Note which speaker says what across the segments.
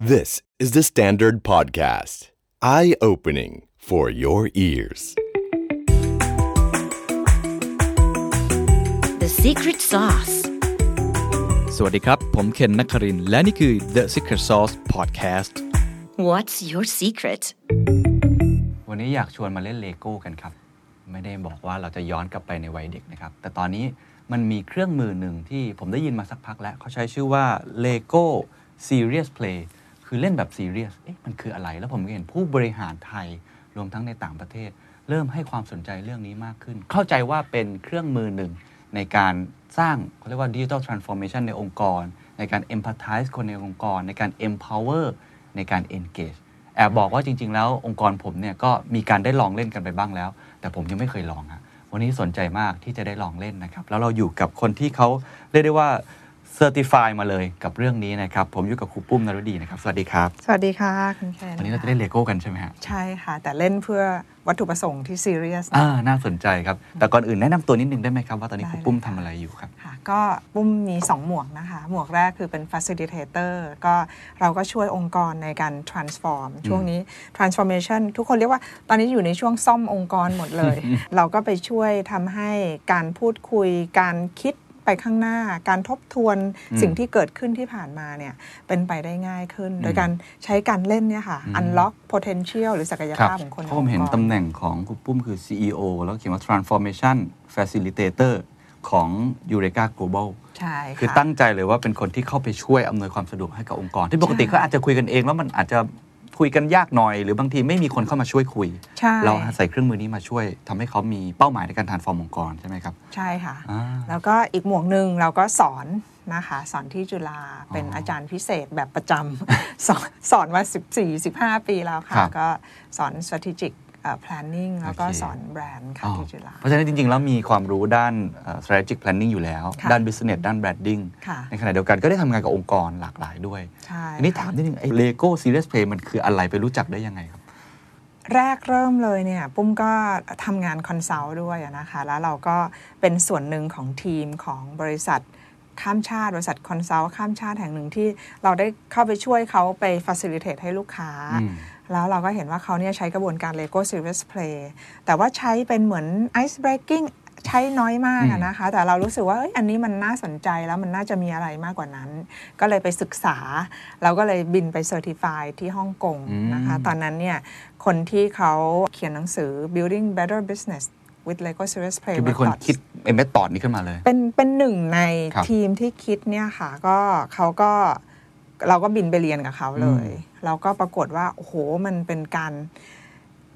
Speaker 1: This is the Standard Podcast. Eye opening for your ears.
Speaker 2: The secret sauce.
Speaker 3: สวัสดีครับ ผมเคนนักครินทร์และนี่คือ The Secret Sauce Podcast
Speaker 2: What's your secret?
Speaker 3: วันนี้อยากชวนมาเล่นเลโก้กันครับ ไม่ได้บอกว่าเราจะย้อนกลับไปในวัยเด็กนะครับ แต่ตอนนี้มันมีเครื่องมือหนึ่งที่ผมได้ยินมาสักพักแล้ว เขาใช้ชื่อว่า Lego Serious Play คือเล่นแบบ Serious เอ๊ะ มันคืออะไร แล้วผมก็เห็นผู้บริหารไทยรวมทั้งในต่างประเทศ เริ่มให้ความสนใจเรื่องนี้มากขึ้น เข้าใจว่าเป็นเครื่องมือหนึ่งในการสร้างเขาเรียกว่า Digital Transformation ในองค์กร ในการ Empathize คนในองค์กร ในการ Empower ในการ Engage แอบบอกว่าจริง ๆ แล้วองค์กรผมเนี่ยก็มีการได้ลองเล่นกันไปบ้างแล้ว แต่ผมยังไม่เคยลองฮะวันนี้สนใจมากที่จะได้ลองเล่นนะครับ แล้วเราอยู่กับคนที่เขาเรียกได้ว่า certify มาเลยกับเรื่องนี้นะครับ ผมอยู่กับครูปุ้มนรดีนะครับ สวัสดีครับ
Speaker 4: สวัสดีค่ะคุณแคน
Speaker 3: วันนี้เราจะเล่นเลโก้กันใช่ไหมฮะ
Speaker 4: ใช่ค่ะ แต่เล่นเพื่อวัตถุประสงค์ที่ซีเรียส
Speaker 3: อ่าน่าสนใจครับ แต่ก่อนอื่นแนะนำตัวนิดนึงได้ไหมครับ ว่าตอนนี้
Speaker 4: ได้
Speaker 3: ครูปุ้ม
Speaker 4: เลยค่ะ
Speaker 3: ทำอะไรอยู่ครับ
Speaker 4: ค่ะก็ปุ้มมี 2 หมวกนะคะ หมวกแรกคือเป็น facilitator ก็เราก็ช่วยองค์กรในการ transform ช่วงนี้ transformation ทุกคนเรียกว่าตอนนี้อยู่ในช่วงซ่อมองค์กรหมดเลย เราก็ไปช่วยทำให้การพูดคุยการคิด ไปข้างหน้า การทบทวน
Speaker 3: อืม
Speaker 4: สิ่งที่เกิดขึ้นที่ผ่านมาเนี่ยเป็นไปได้ง่ายขึ้น โดย
Speaker 3: อืม
Speaker 4: การใช้การเล่นเนี่ยค่ะ
Speaker 3: อืม
Speaker 4: unlock potential หรือศักย
Speaker 3: ครับ
Speaker 4: ภาพของคนใน
Speaker 3: เพราะผมเห็น
Speaker 4: องค์กร
Speaker 3: ตำแหน่งของครูปุ้มคือ CEO แล้วเขียนว่า Transformation Facilitator ของ Eureka Global
Speaker 4: ใช่ค่ะ
Speaker 3: คือตั้งใจเลยว่าเป็นคนที่เข้าไปช่วยอำนวยความสะดวกให้กับองค์กร ที่ปกติ
Speaker 4: ใช่
Speaker 3: เขาอาจจะคุยกันเองแล้วมันอาจจะ คุยกันยากหน่อย หรือบางทีไม่มีคนเข้ามาช่วยคุย
Speaker 4: ใช่
Speaker 3: เราใส่เครื่องมือนี้มาช่วยทำให้เขามีเป้าหมายในการทานฟอร์มองค์กรใช่ไหมครับ
Speaker 4: ใช่ค่ะ
Speaker 3: อ่า
Speaker 4: แล้วก็อีกหมวกหนึ่งเราก็สอนนะคะสอนที่จุฬาเป็น
Speaker 3: อ๋ออ
Speaker 4: อาจารย์พิเศษแบบประจำสอนสอนมา 14-15 ปีแล้วค่ะ
Speaker 3: ครับ
Speaker 4: ก็สอน strategic เอ่อ planning แล้วก็
Speaker 3: โอเค
Speaker 4: สอนแบรนด์ค่ะ
Speaker 3: อ๋อ
Speaker 4: ที่จุฬา
Speaker 3: เพราะฉะนั้นจริง ๆ แล้วมีความรู้ด้านเอ่อ strategic planning อยู่แล้ว
Speaker 4: ค่ะ
Speaker 3: ด้าน business ด้าน branding
Speaker 4: ค่ะ
Speaker 3: ในขณะเดียวกันก็ได้ทำงานกับองค์กรหลากหลายด้วย
Speaker 4: ใช่
Speaker 3: อันนี้ถามนิดนึงไอ้ Lego Serious Play มันคืออะไรไปรู้จักได้ยังไงครับ
Speaker 4: แรกเริ่มเลยเนี่ยปุ้มก็ทำงาน consult ด้วยอะนะคะ แล้วเราก็เป็นส่วนหนึ่งของทีมของบริษัทข้ามชาติ บริษัท consult ข้ามชาติแห่งหนึ่งที่เราได้เข้าไปช่วยเขาไป facilitate ให้ลูกค้า
Speaker 3: อืม
Speaker 4: แล้วเราก็เห็นว่าเขาเนี่ยใช้กระบวนการ Lego Serious Play แต่ว่าใช้เป็นเหมือน Ice Breaking ใช้น้อยมากอะนะคะ แต่เรารู้สึกว่าเอ้ยอันนี้มันน่าสนใจแล้วมันน่าจะมีอะไรมากกว่านั้น ก็เลยไปศึกษา เราก็เลยบินไป certify ที่ฮ่องกงนะคะ
Speaker 3: อืม
Speaker 4: ตอนนั้นเนี่ยคนที่เขาเขียนหนังสือ Building Better Business with Lego Serious Play
Speaker 3: คือเป็นคน
Speaker 4: Methods
Speaker 3: คิดเอ method นี้ขึ้นมาเลย
Speaker 4: เป็นเป็นหนึ่งใน
Speaker 3: ครับ
Speaker 4: ทีมที่คิดเนี่ยค่ะก็เขาก็ เราก็บินไปเรียนกับเขาเลยแล้วก็ปรากฏว่าโอ้โหมันเป็นการ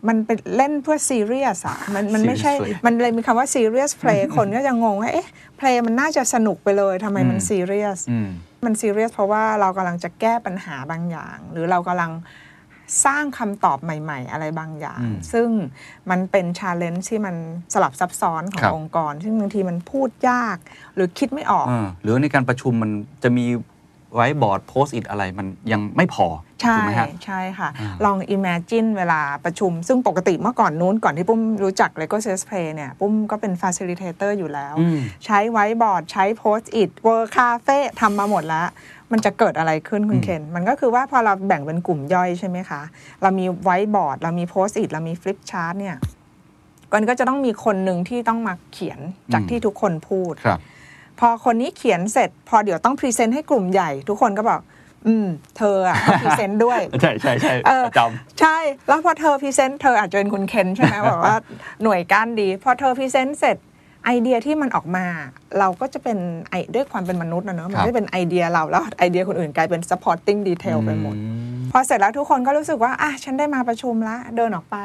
Speaker 4: มันเป็นเล่นเพื่อซีเรียสอะมันมันไม่ใช่
Speaker 3: Serious play
Speaker 4: มันเลยมีคำว่า Serious Play คนก็จะงงว่า เอ๊ะplay มันน่าจะสนุกไปเลยทำไมมัน
Speaker 3: อืม
Speaker 4: ซีเรียส
Speaker 3: อืม
Speaker 4: มันซีเรียสเพราะว่าเรากำลังจะแก้ปัญหาบางอย่าง หรือเรากำลังสร้างคำตอบใหม่ ๆ อะไรบางอย่าง
Speaker 3: อืม
Speaker 4: ซึ่งมันเป็น challenge ที่มันสลับซับซ้อนของ
Speaker 3: ครับ
Speaker 4: องค์กร ซึ่งบางทีมันพูดยาก หรือคิดไม่ออก
Speaker 3: อ่าหรือในการประชุมมันจะมี whiteboard Post-it อะไรมันยังไม่พอ
Speaker 4: ใช่
Speaker 3: ถูกไหมฮะ
Speaker 4: ใช่ค่ะ
Speaker 3: อ่า
Speaker 4: ลอง imagine เวลาประชุม ซึ่งปกติเมื่อก่อนนู้นก่อนที่ปุ้มรู้จัก Lego Serious Play เนี่ย ปุ้มก็เป็น facilitator อยู่แล้ว
Speaker 3: อืม
Speaker 4: ใช้ไว้บอร์ดใช้ Post-it World Cafe ทำมาหมดแล้ว มันจะเกิดอะไรขึ้นคุณเคน มันก็คือว่าพอเราแบ่งเป็นกลุ่มย่อยใช่ไหมคะ เรามีไว้บอร์ดเรามี Post-it เรามี flipchart เนี่ยมันก็จะต้องมีคนหนึ่งที่ต้องมาเขียนจาก
Speaker 3: อืม
Speaker 4: ที่ทุกคนพูด
Speaker 3: ครับ
Speaker 4: พอคนนี้เขียนเสร็จ พอเดี๋ยวต้อง present ให้กลุ่มใหญ่ ทุกคนก็บอก อืม เธออะต้อง present ด้วย
Speaker 3: ใช่ใช่ใช่
Speaker 4: เออ
Speaker 3: ประจ
Speaker 4: ใช่ แล้วพอเธอ present เธออาจจะเป็นคุณเคนใช่ไหมบอกว่าหน่วยก้านดี พอเธอ present เสร็จไอเดียที่มันออกมา เราก็จะเป็นไอด้วยความเป็นมนุษย์นะเนอะมัน
Speaker 3: ครับ
Speaker 4: ไม่เป็นไอเดียเราแล้วไอเดียคนอื่นกลายเป็น supporting detail ไปหมด
Speaker 3: อืม
Speaker 4: พอเสร็จแล้วทุกคนก็รู้สึกว่าอะฉันได้มาประชุมละเดินออกไป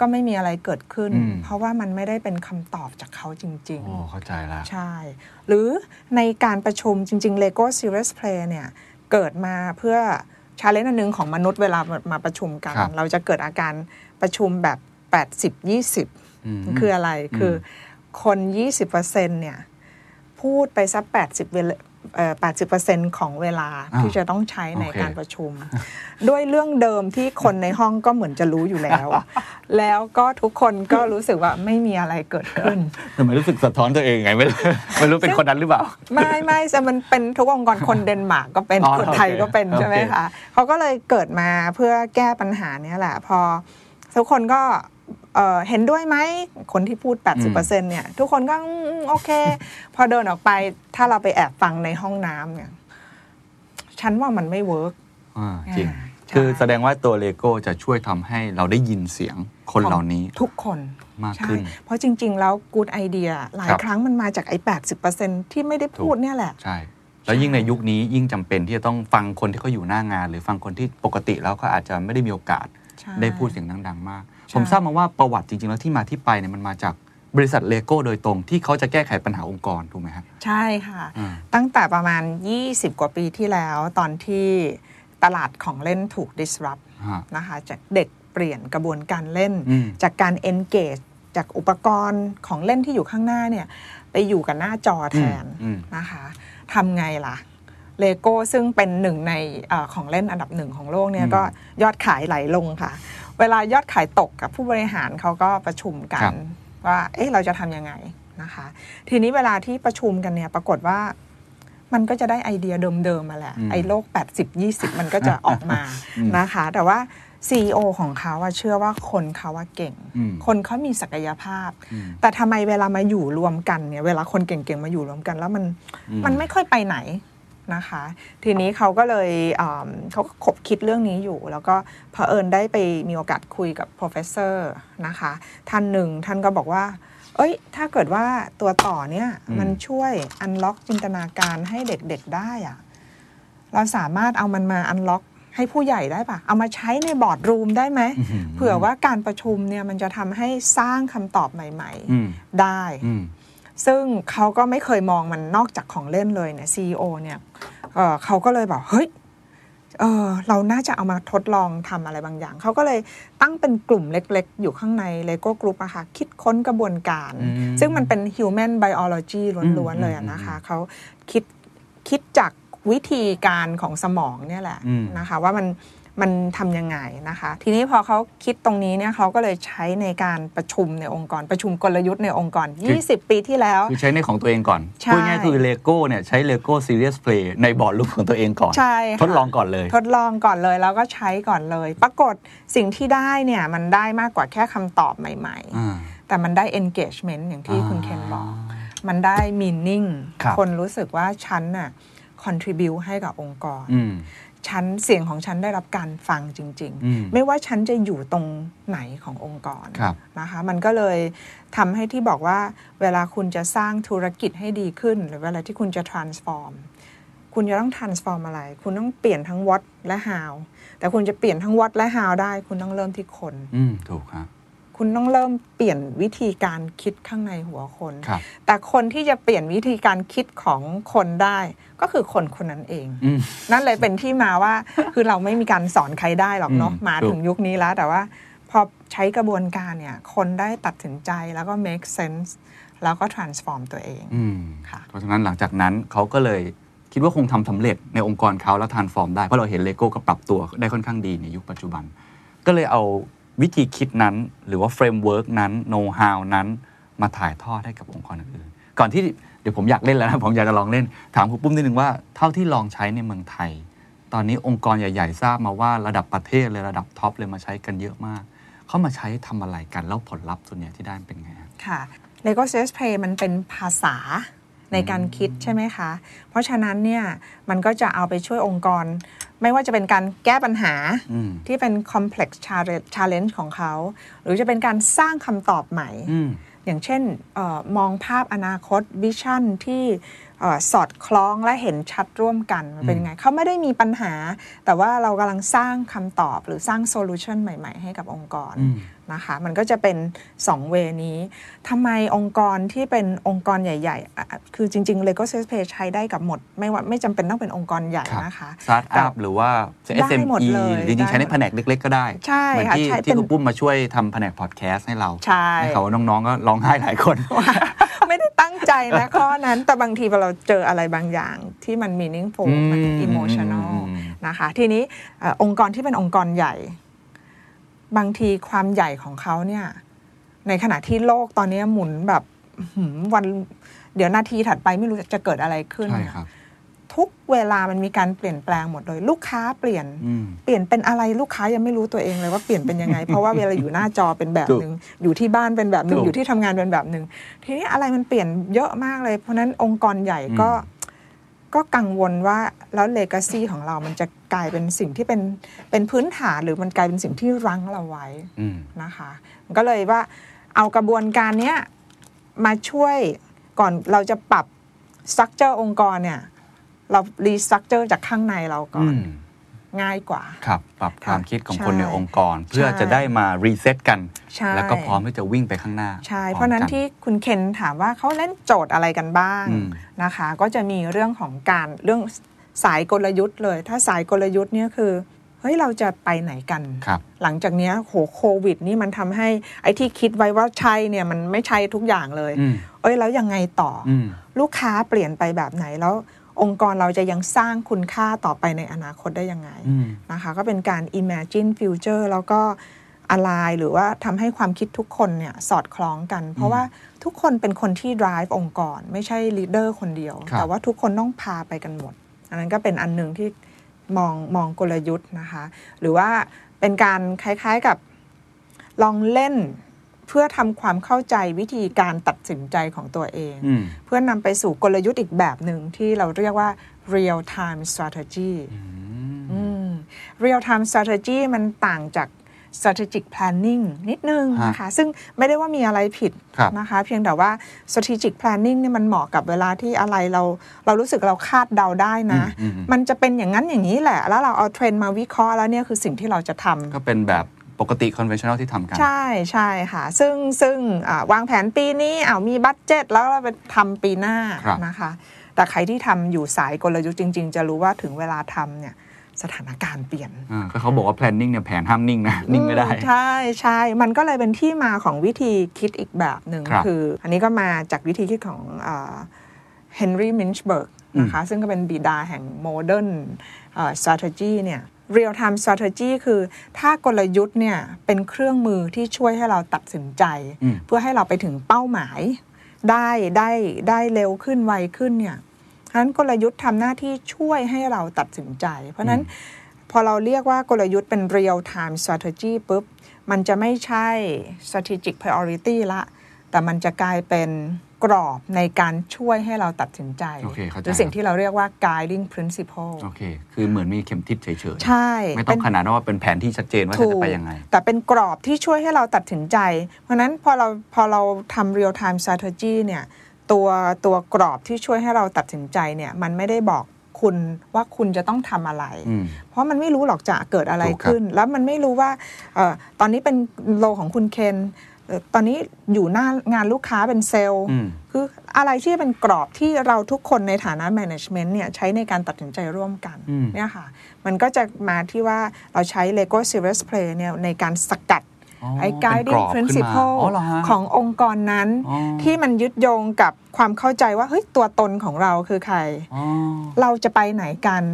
Speaker 4: ก็ไม่มีอะไรเกิดขึ้น
Speaker 3: อืม
Speaker 4: เพราะว่ามันไม่ได้เป็นคำตอบจากเขาจริงๆ
Speaker 3: โอ้เข้าใจแล้ว
Speaker 4: ใช่ หรือในการประชุมจริง ๆ Lego Serious Play เนี่ยเกิดมาเพื่อ challenge อันหนึ่งของมนุษย์เวลามาประชุมกัน
Speaker 3: ครับ
Speaker 4: เราจะเกิดอาการประชุมแบบ 80 20
Speaker 3: อืม
Speaker 4: คืออะไร
Speaker 3: อืม
Speaker 4: คือคน 20%เนี่ยพูดไปสัก80เวลเอ่อ 80%ของเวลา
Speaker 3: อ่า
Speaker 4: ที่จะต้องใช้ใน
Speaker 3: โอเค
Speaker 4: การประชุม ด้วยเรื่องเดิมที่คนในห้องก็เหมือนจะรู้อยู่แล้ว แล้วก็ทุกคนก็รู้สึกว่าไม่มีอะไรเกิดขึ้น
Speaker 3: ทำไมรู้สึกสะท้อนตัวเองไงไม่รู้ไม่รู้เป็นคนนั้นหรือเปล่า
Speaker 4: ไม่ไม่แต่มันเป็นทุกองค์กรคนเดนมาร์กก็เป็น
Speaker 3: อ๋อ
Speaker 4: คนไทย
Speaker 3: โอเค
Speaker 4: ก็เป็น
Speaker 3: โอเค
Speaker 4: ใช่ไหมคะเขาก็เลยเกิดมาเพื่อแก้ปัญหาเนี้ยแหละ พอทุกคนก็ เอ่อเห็นด้วยไหมคนที่พูด 80%เนี่ยทุกคนก็อืมโอเค พอเดินออกไปถ้าเราไปแอบฟังในห้องน้ำเนี่ยฉันว่ามันไม่ work
Speaker 3: อ่าจริง
Speaker 4: อ่าใช่
Speaker 3: คือแสดงว่าตัวเลโก้จะช่วยทำให้เราได้ยินเสียงคนเหล่านี้
Speaker 4: ทุกคน
Speaker 3: มาก
Speaker 4: ใช่
Speaker 3: ขึ้น
Speaker 4: เพราะจริง ๆ แล้วกูดไอเดียหลาย
Speaker 3: ครับ
Speaker 4: ครั้งมันมาจากไอ้80%ที่ไม่ได้พูดเนี่ยแหละ
Speaker 3: ใช่แล้วยิ่งในยุคนี้ยิ่งจำเป็นที่จะต้องฟังคนที่เขาอยู่หน้างาน หรือฟังคนที่ปกติแล้วก็อาจจะไม่ได้มีโอกาส
Speaker 4: ใช่
Speaker 3: ได้พูดเสียงดังๆมาก
Speaker 4: ใช่
Speaker 3: ผมทราบมาว่าประวัติจริง ๆ แล้วที่มาที่ไปเนี่ยมันมาจากบริษัทเลโก้โดยตรงที่เขาจะแก้ไขปัญหาองค์กรถูกไหมครับ
Speaker 4: ใช่ค่ะ
Speaker 3: อืม
Speaker 4: ตั้งแต่ประมาณ 20 กว่าปีที่แล้วตอนที่ตลาดของเล่นถูก disrupt
Speaker 3: ฮะ
Speaker 4: นะคะจากเด็กเปลี่ยนกระบวนการเล่น
Speaker 3: อืม
Speaker 4: จากการ engage จากอุปกรณ์ของเล่นที่อยู่ข้างหน้าเนี่ยไปอยู่กับหน้าจอแทน
Speaker 3: อืม
Speaker 4: นะคะทำไงล่ะเลโก้ซึ่งเป็นหนึ่งในเออของเล่นอันดับหนึ่งของโลกเนี่ย
Speaker 3: อืม
Speaker 4: ก็ยอดขายไหลลงค่ะ เวลายอดขายตกกับผู้บริหารเขาก็ประชุมกั
Speaker 3: ครั
Speaker 4: น
Speaker 3: บ
Speaker 4: ว่าเอ๊ะเราจะทำยังไงนะคะ ทีนี้เวลาที่ประชุมกันเนี่ยปรากฏว่ามันก็จะได้ไอเดียเดิมๆมาแหละ
Speaker 3: อืม
Speaker 4: ไอ้โลก 80 20 มันก็จะออกมา
Speaker 3: อืม
Speaker 4: นะคะ แต่ว่า CEO ของเขาอะเชื่อว่าคนเขาว่าเก่ง
Speaker 3: อืม
Speaker 4: คนเขามีศักยภาพ
Speaker 3: อืม
Speaker 4: แต่ทำไมเวลามาอยู่รวมกันเนี่ย เวลาคนเก่งๆ มาอยู่รวมกัน แล้วมัน
Speaker 3: อืม
Speaker 4: มันไม่ค่อยไปไหน นะคะ ทีนี้เขาก็เลยอ่าเขาก็ขบคิดเรื่องนี้อยู่ แล้วก็เผอิญได้ไปมีโอกาสคุยกับ professor นะคะ ท่านหนึ่งท่านก็บอกว่า เอ้ย ถ้าเกิดว่าตัวต่อเนี่ย
Speaker 3: อืม
Speaker 4: มันช่วยอันล็อกจินตนาการให้เด็กๆได้อะเราสามารถเอามันมาอันล็อกให้ผู้ใหญ่ได้ปะเอามาใช้ในบอร์ดรูมได้ไหม
Speaker 3: อื้อหือ
Speaker 4: เผื่อว่าการประชุมเนี่ยมันจะทำให้สร้างคำตอบใหม่
Speaker 3: อืม
Speaker 4: ๆได้
Speaker 3: อืม
Speaker 4: ซึ่งเขาก็ไม่เคยมองมันนอกจากของเล่นเลยเนี่ยซีอเนี่ยเอ่อเขาก็เลยบอกเฮ้ยเออเราน่าจะเอามาทดลองทำอะไรบางอย่าง เขาก็เลยตั้งเป็นกลุ่มเล็กๆ อยู่ข้างใน Lego Group อะค่ะคิดค้นกระบวนการ
Speaker 3: อืม
Speaker 4: ซึ่งมันเป็น human biology ล้วน
Speaker 3: อืม
Speaker 4: ๆเลยอะนะคะ เขาคิดคิดจากวิธีการของสมองเนี่ยแหละ
Speaker 3: อืม
Speaker 4: นะคะ ว่ามัน มันทำยังไงนะคะ ทีนี้พอเขาคิดตรงนี้เนี่ยเขาก็เลยใช้ในการประชุมในองค์กรประชุมกลยุทธ์ในองค์กร 20 ปีที่แล้ว
Speaker 3: คือใช้ในของตัวเองก่อน
Speaker 4: ใช่
Speaker 3: พูดง่ายๆคือเลโก้เนี่ยใช้เลโก้ Serious Play ใน boardroom ของตัวเองก่อน
Speaker 4: ใช่ค่ะ
Speaker 3: ทดลองก่อนเลย
Speaker 4: ทดลองก่อนเลยแล้วก็ใช้ก่อนเลย ปรากฏสิ่งที่ได้เนี่ยมันได้มากกว่าแค่คำตอบใหม่
Speaker 3: อ่า
Speaker 4: ๆแต่มันได้ engagement อย่างที่คุณเคนบอกามันได้ meaning
Speaker 3: ครับ
Speaker 4: คนรู้สึกว่าฉันน่ะ contribute ให้กับองค์กร
Speaker 3: อืม
Speaker 4: ฉันเสียงของฉันได้รับการฟังจริง
Speaker 3: อืม
Speaker 4: ๆไม่ว่าฉันจะอยู่ตรงไหนขององค์กร
Speaker 3: ครับ
Speaker 4: นะคะ มันก็เลยทำให้ที่บอกว่าเวลาคุณจะสร้างธุรกิจให้ดีขึ้น หรือเวลาที่คุณจะ transform คุณจะต้อง transform อะไร คุณต้องเปลี่ยนทั้ง what และ how แต่คุณจะเปลี่ยนทั้ง what และ how ได้ คุณต้องเริ่มที่คน
Speaker 3: อืมถูกครับ
Speaker 4: คุณต้องเริ่มเปลี่ยนวิธีการคิดข้างในหัวคน
Speaker 3: ครับ
Speaker 4: แต่คนที่จะเปลี่ยนวิธีการคิดของคนได้ ก็คือคนคนนั้นเอง
Speaker 3: อืม
Speaker 4: นั่นเลยเป็นที่มาว่าคือเราไม่มีการสอนใครได้หรอกเนาะ
Speaker 3: อืม
Speaker 4: มา
Speaker 3: ถูก
Speaker 4: ถึงยุคนี้แล้ว แต่ว่าพอใช้กระบวนการเนี่ย คนได้ตัดสินใจแล้วก็ make sense แล้วก็ transform ตัวเอง
Speaker 3: อืม
Speaker 4: ค่ะ
Speaker 3: เพราะฉะนั้นหลังจากนั้นเขาก็เลยคิดว่าคงทำสำเร็จในองค์กรเขาแล้ว transform ได้ เพราะเราเห็นเลโก้ก็ปรับตัวได้ค่อนข้างดีในยุคปัจจุบัน ก็เลยเอาวิธีคิดนั้นหรือว่า framework นั้น know-how นั้นมาถ่ายทอดให้กับองค์กรอื่นๆก่อนที่เดี๋ยวผมอยากเล่นแล้วนะผมอยากจะลองเล่น ถามคุณปุ้มนิดนึงว่าเท่าที่ลองใช้ในเมืองไทย ตอนนี้องค์กรใหญ่ ๆ ทราบมาว่าระดับประเทศเลยระดับท็อปเลยมาใช้กันเยอะมากเขามาใช้ทำอะไรกันแล้วผลลัพธ์ส่วนใหญ่ที่ได้เป็นไงฮะ
Speaker 4: ค่ะ Lego Serious Play มันเป็นภาษาในการคิดใช่ไหมคะ เพราะฉะนั้นเนี่ยมันก็จะเอาไปช่วยองค์กร ไม่ว่าจะเป็นการแก้ปัญหา
Speaker 3: อืม
Speaker 4: ที่เป็น complex challenge- challenge ของเขา หรือจะเป็นการสร้างคำตอบใหม่
Speaker 3: อ
Speaker 4: ย่างเช่นออมองภาพอนาคต vision ที่ สอดคล้องและเห็นชัดร่วมกันมันเป็นไงเขาไม่ได้มีปัญหา แต่ว่าเรากำลังสร้างคำตอบหรือสร้าง solution ใหม่ ๆ ให้กับองค์กร
Speaker 3: อืม
Speaker 4: นะคะ มันก็จะเป็น2 way นี้ทำไมองค์กรที่เป็นองค์กรใหญ่ๆอะคือจริง ๆ Lego Serious Play ใช้ได้กับหมด ไม่ว่าไม่จำเป็นต้องเป็นองค์กรใหญ่
Speaker 3: ครับ
Speaker 4: นะคะ
Speaker 3: สตาร์ทอัพหรือว่า
Speaker 4: ได้
Speaker 3: SME
Speaker 4: หมดเลย
Speaker 3: หรือจริงๆใช้ใน
Speaker 4: ได้หมด
Speaker 3: แผนกเล็ก ๆ ก็ได้
Speaker 4: ใช่
Speaker 3: เหมือน
Speaker 4: ค่ะ
Speaker 3: ที่
Speaker 4: ใช่
Speaker 3: ที่
Speaker 4: เป็น
Speaker 3: คุณปุ้มมาช่วยทำแผนกพอดแคสต์ให้เรา
Speaker 4: ใช่
Speaker 3: ให้เขาว่าน้องๆก็ร้องไห้หลายคน
Speaker 4: ไม่ได้ ตั้งใจนะข้อนั้น แต่บางทีพอเราเจออะไรบางอย่างที่มัน meaningful มัน
Speaker 3: อืม
Speaker 4: emotional
Speaker 3: อืม
Speaker 4: นะคะ ทีนี้เอ่อองค์กรที่เป็นองค์กรใหญ่ บางทีความใหญ่ของเขาเนี่ย ในขณะที่โลกตอนนี้หมุนแบบอื้อหือวันเดี๋ยวนาทีถัดไปไม่รู้จะเกิดอะไรขึ้น
Speaker 3: ใช่ครับ
Speaker 4: ทุกเวลามันมีการเปลี่ยนแปลงหมดเลย ลูกค้าเปลี่ยน
Speaker 3: อืม
Speaker 4: เปลี่ยนเป็นอะไรลูกค้ายังไม่รู้ตัวเองเลยว่าเปลี่ยนเป็นยังไง เพราะว่าเวลาอยู่หน้าจอเป็นแบบหนึ่งอยู่ที่บ้านเป็นแบบหนึ่ง
Speaker 3: ถูก
Speaker 4: อยู่ที่ทำงานเป็นแบบหนึ่งทีนี้อะไรมันเปลี่ยนเยอะมากเลย เพราะฉะนั้นองค์กรใหญ่ก็
Speaker 3: อืม
Speaker 4: ก็กังวลว่าแล้วเลกาซีของเรา มันจะกลายเป็นสิ่งที่เป็นเป็นพื้นฐานหรือมันกลายเป็นสิ่งที่รั้งเราไว้
Speaker 3: อืม
Speaker 4: นะคะก็เลยว่าเอากระบวนการเนี้ยมาช่วยก่อนเราจะปรับสตรัคเจอร์องค์กรเนี่ย เรารีสตรัคเจอร์จากข้างในเราก่อน
Speaker 3: อืม
Speaker 4: ง่ายกว่า
Speaker 3: ครับ ปรับความคิดของคน
Speaker 4: ใช่
Speaker 3: ในองค์กร เพื่อ
Speaker 4: ใช่
Speaker 3: จะได้มา reset กัน
Speaker 4: ใช่
Speaker 3: แล้วก็พร้อมที่จะวิ่งไปข้างหน้า
Speaker 4: ใช่
Speaker 3: พอม
Speaker 4: เพราะฉะนั้น
Speaker 3: กัน
Speaker 4: ที่คุณเคนถามว่าเขาเล่นโจทย์อะไรกันบ้าง
Speaker 3: อืม
Speaker 4: นะคะ ก็จะมีเรื่องของการเรื่องสายกลยุทธ์เลย ถ้าสายกลยุทธ์เนี่ยคือเฮ้ยเราจะไปไหนกัน
Speaker 3: ครับ
Speaker 4: หลังจากเนี้ยโหโควิด นี่มันทำให้ไอ้ที่คิดไว้ว่าใช่เนี่ยมันไม่ใช่ทุกอย่างเลย
Speaker 3: อืม
Speaker 4: เอ้ยแล้วยังไงต่ออ
Speaker 3: อืม
Speaker 4: ลูกค้าเปลี่ยนไปแบบไหนแล้ว องค์กรเราจะยังสร้างคุณค่าต่อไปในอนาคตได้ยังไง
Speaker 3: อืม
Speaker 4: นะคะก็เป็นการ imagine future แล้วก็ align หรือว่าทำให้ความคิดทุกคนเนี่ยสอดคล้องกัน เพราะว่าทุกคนเป็นคนที่ drive องค์กร ไม่ใช่ leader คนเดียว
Speaker 3: ครับ
Speaker 4: แต่ว่าทุกคนต้องพาไปกันหมด อันนั้นก็เป็นอันหนึ่งที่มองมองกลยุทธ์นะคะ หรือว่าเป็นการคล้ายๆกับลองเล่น เพื่อทำความเข้าใจวิธีการตัดสินใจของตัวเอง
Speaker 3: อืม
Speaker 4: เพื่อนำไปสู่กลยุทธ์อีกแบบหนึ่งที่เราเรียกว่า real time strategy อืม real time strategy มันต่างจาก strategic planning นิดนึงนะคะซึ่งไม่ได้ว่ามีอะไรผิด
Speaker 3: ครับ
Speaker 4: นะคะเพียงแต่ว่า strategic planning เนี่ยมันเหมาะกับเวลาที่อะไรเรา เรารู้สึกเราคาดเดาได้นะ
Speaker 3: อืมอืม
Speaker 4: มันจะเป็นอย่างนั้นอย่างนี้แหละ แล้วเราเอาเทรนด์มาวิเคราะห์แล้วเนี่ยคือสิ่งที่เราจะทำ
Speaker 3: ก็เป็นแบบ ปกติ conventional ที่ทำกัน
Speaker 4: ใช่ใช่ค่ะ ซึ่งซึ่งอ่าวางแผนปีนี้อ้าวมี budget แล้วเราไปทำปีหน้า
Speaker 3: ครับ
Speaker 4: นะคะ แต่ใครที่ทำอยู่สายกลยุทธ์จริง ๆ จะรู้ว่าถึงเวลาทำเนี่ยสถานการณ์เปลี่ยน
Speaker 3: อ่าก็เขาบอกว่า planning เนี่ยแผนห้ามนิ่งนะ นิ่งไม่ได้
Speaker 4: อืใช่ใช่ มันก็เลยเป็นที่มาของวิธีคิดอีกแบบหนึ่ง
Speaker 3: ครับ
Speaker 4: ออันนี้ก็มาจากวิธีคิดของเฮนรี่มินช์เบิร์กนะคะ ซึ่งก็เป็นบิดาแห่งโมเดิร์น strategy เนี่ย real time strategy คือถ้ากลยุทธ์เนี่ยเป็นเครื่องมือที่ช่วยให้เราตัดสินใจ
Speaker 3: อืม
Speaker 4: เพื่อให้เราไปถึงเป้าหมาย ได้ได้ได้เร็วขึ้นไวขึ้นเนี่ยเพราะฉะนั้นกลยุทธ์ทำหน้าที่ช่วยให้เราตัดสินใจ เพราะฉะนั้นพอเราเรียกว่ากลยุทธ์เป็น real time strategy ปุ๊บ มันจะไม่ใช่ strategic priority ละ แต่มันจะกลายเป็น กรอบในการช่วยให้เราตัดสินใจ
Speaker 3: โอเคเข้าใจ
Speaker 4: หรือสิ่งที่เราเรียกว่า guiding principle
Speaker 3: โอเค คือเหมือนมีเข็มทิศเฉย
Speaker 4: ใช่
Speaker 3: ๆไม่ต้องขนาดนั้นว่าเป็นแผนที่ชัดเจนว่า
Speaker 4: ถู
Speaker 3: จะ
Speaker 4: ก
Speaker 3: ไปยังไง
Speaker 4: แต่เป็นกรอบที่ช่วยให้เราตัดสินใจ เพราะฉะนั้นพอเราพอเราทำ real time strategy เนี่ยตัวตัวกรอบที่ช่วยให้เราตัดสินใจเนี่ยมันไม่ได้บอกคุณว่าคุณจะต้องทำอะไร
Speaker 3: อืม
Speaker 4: เพราะมันไม่รู้หรอกจะเกิดอะไร
Speaker 3: ถูกครับ
Speaker 4: ขึ้น แล้วมันไม่รู้ว่าเออตอนนี้เป็นโลของคุณเคนเอ่อ ตอนนี้อยู่หน้างานลูกค้าเป็นเซลล์
Speaker 3: อืม
Speaker 4: คืออะไรที่เป็นกรอบที่เราทุกคนในฐานะ management เนี่ยใช้ในการตัดสินใจร่วมกัน
Speaker 3: อืม
Speaker 4: เนี่ยค่ะ มันก็จะมาที่ว่าเราใช้ Lego Serious Play เนี่ยในการสกัด
Speaker 3: อ๋อ
Speaker 4: ไอ้
Speaker 3: เป็นกร
Speaker 4: guiding
Speaker 3: อบขึ้นมา
Speaker 4: principle
Speaker 3: อ๋อเหรอฮะ
Speaker 4: ขององค์กรนั้น
Speaker 3: อ๋อ
Speaker 4: ที่มันยึดโยงกับความเข้าใจว่าเฮ้ยตัวตนของเราคือใคร
Speaker 3: อ๋อ
Speaker 4: เราจะไปไหนกัน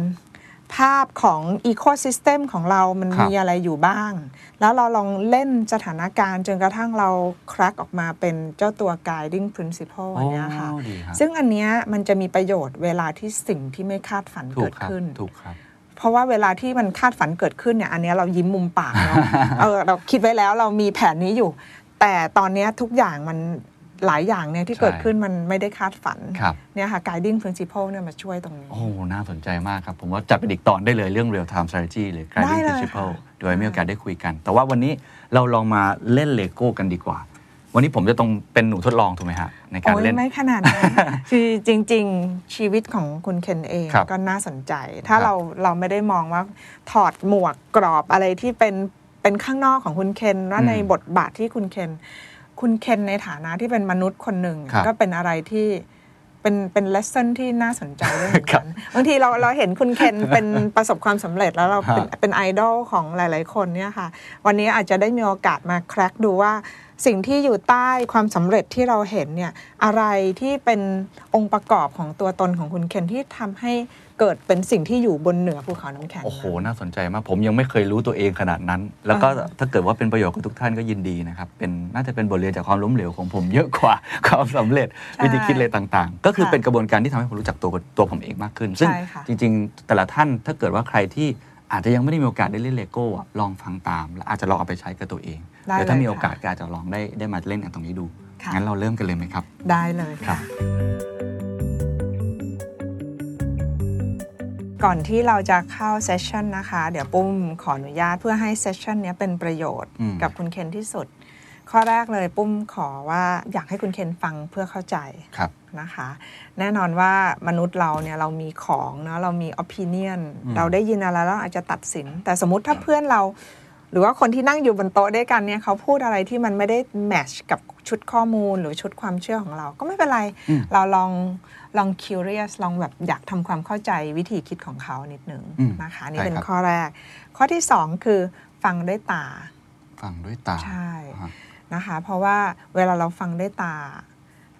Speaker 4: ภาพของอีโค y ิสเต็มของเรามัน
Speaker 3: ครับ
Speaker 4: มีอะไรอยู่บ้าง แล้วเราลองเล่นสถานการณ์จนกระทั่งเราครักออกมาเป็นเจ้าตัว guiding principle อันเนี้ยค่ะ
Speaker 3: อ๋อดีครับ
Speaker 4: ซึ่งอันเนี้ยมันจะมีประโยชน์เวลาที่สิ่งที่ไม่คาดฝัน
Speaker 3: ถู
Speaker 4: เกิ
Speaker 3: ก
Speaker 4: ด
Speaker 3: ครับ
Speaker 4: ขึ้น
Speaker 3: ถูกครับ
Speaker 4: เพราะว่าเวลาที่มันคาดฝันเกิดขึ้นเนี่ยอันเนี้ยเรายิ้มมุมปากเนาะเออเราคิดไว้แล้วเรามีแผนนี้อยู่ แต่ตอนเนี้ยทุกอย่างมัน หลายอย่างเนี่ยที่
Speaker 3: ใช่
Speaker 4: เกิดขึ้นมันไม่ได้คาดฝัน
Speaker 3: ครับ
Speaker 4: เนี่ยค่ะ guiding principle เนี่ยมาช่วยตรงนี้
Speaker 3: โอ้โหน่าสนใจมากครับ ผมว่าจัดเป็นอีกตอนได้เลยเรื่อง real time strategy หรือ
Speaker 4: ได้
Speaker 3: guiding
Speaker 4: เลย
Speaker 3: principle
Speaker 4: ค่ะ
Speaker 3: โดยมีโอกาสได้คุยกัน แต่ว่าวันนี้เราลองมาเล่นเลโก้กันดีกว่า วันนี้ผมจะต้องเป็นหนูทดลองถูกไหมฮะในการ
Speaker 4: โอ้ย
Speaker 3: เล่น
Speaker 4: ไม่ขนาดนั้นคือจริง ๆ ชีวิตของคุณเคนเอง
Speaker 3: ครับ
Speaker 4: ก็น่าสนใจ ถ้า
Speaker 3: ครับ
Speaker 4: เราเราไม่ได้มองว่าถอดหมวกกรอบอะไรที่เป็นเป็นข้างนอกของคุณเคนว่า
Speaker 3: อืม
Speaker 4: ในบทบาทที่คุณเคน คุณเคนในฐานะที่เป็นมนุษย์คนหนึ่ง
Speaker 3: ครับ
Speaker 4: ก็เป็นอะไรที่เป็นเป็นเลสเซนที่น่าสนใจด้วยเหมือน
Speaker 3: ครั
Speaker 4: กับนบางทีเราเราเห็นคุณเคนเป็นประสบความสำเร็จแล้วเราเป็น
Speaker 3: ฮะ
Speaker 4: เป็นไอดอลของหลาย ๆ คนเนี่ยค่ะ วันนี้อาจจะได้มีโอกาสมาแคร็กดูว่า สิ่งที่อยู่ใต้ความสำเร็จที่เราเห็นเนี่ยอะไรที่เป็นองค์ประกอบของตัวตนของคุณเคนที่ทำให้เกิดเป็นสิ่งที่อยู่บนเหนือภูเขาน้ำแข็ง
Speaker 3: โอ้โห
Speaker 4: นั้น
Speaker 3: น่าสนใจมาก ผมยังไม่เคยรู้ตัวเองขนาดนั้น แล้วก็
Speaker 4: อ่า
Speaker 3: ถ้าเกิดว่าเป็นประโยชน์กับทุกท่านก็ยินดีนะครับ เป็นน่าจะเป็นบทเรียนจากความล้มเหลวของผมเยอะกว่าความสำเร็จวิธีคิดเลยต่างๆ ก็คือเป็นกระบวนการที่ทำให้ผมรู้จักตัวตัวผมเองมากขึ้น ซึ่ง
Speaker 4: ใช่ค่ะ
Speaker 3: จริง ๆ แต่ละท่านถ้าเกิดว่าใครที่ อาจจะยังไม่ได้มีโอกาสได้เล่นเลโก้อะลองฟังตาม และอาจจะลองเอาไปใช้กับตัวเอง
Speaker 4: ได้
Speaker 3: เดี๋ยวถ้า
Speaker 4: เลย
Speaker 3: มีโอกาส
Speaker 4: ค่ะ
Speaker 3: ก็อาจจะลองได้ได้มาเล่นกันตรงนี้ดู
Speaker 4: ค่ะ
Speaker 3: งั้นเราเริ่มกันเลยไหมครับ
Speaker 4: ได้เลย
Speaker 3: ครั
Speaker 4: ค่ะ
Speaker 3: บ
Speaker 4: ก่อนที่เราจะเข้าเซสชันนะคะ เดี๋ยวปุ้มขออนุญาตเพื่อให้เซสชันนี้เป็นประโยชน์
Speaker 3: อืม
Speaker 4: กับคุณเคนที่สุด ข้อแรกเลยปุ้มขอว่าอยากให้คุณเคนฟังเพื่อเข้าใจ
Speaker 3: ครับ
Speaker 4: นะคะ แน่นอนว่ามนุษย์เราเนี่ยเรามีของเนาะเรามี opinion
Speaker 3: อืม
Speaker 4: เราได้ยินอะไรแล้วอาจจะตัดสิน แต่สมมติถ้าเพื่อนเรา หรือว่าคนที่นั่งอยู่บนโต๊ะด้วยกันเนี่ยเขาพูดอะไรที่มันไม่ได้แมชกับชุดข้อมูลหรือชุดความเชื่อของเราก็ไม่เป็นไร
Speaker 3: อืม
Speaker 4: เราลองลอง curious ลองแบบอยากทำความเข้าใจวิธีคิดของเขานิดหนึ่ง
Speaker 3: อืม
Speaker 4: นะคะนี่
Speaker 3: ใช่
Speaker 4: เป็น
Speaker 3: ครับ
Speaker 4: ข้อแรก ข้อที่สองคือฟังด้วยตา
Speaker 3: ฟังด้วยตา
Speaker 4: ใช่
Speaker 3: อ่า
Speaker 4: นะคะ เพราะว่าเวลาเราฟังด้วยตา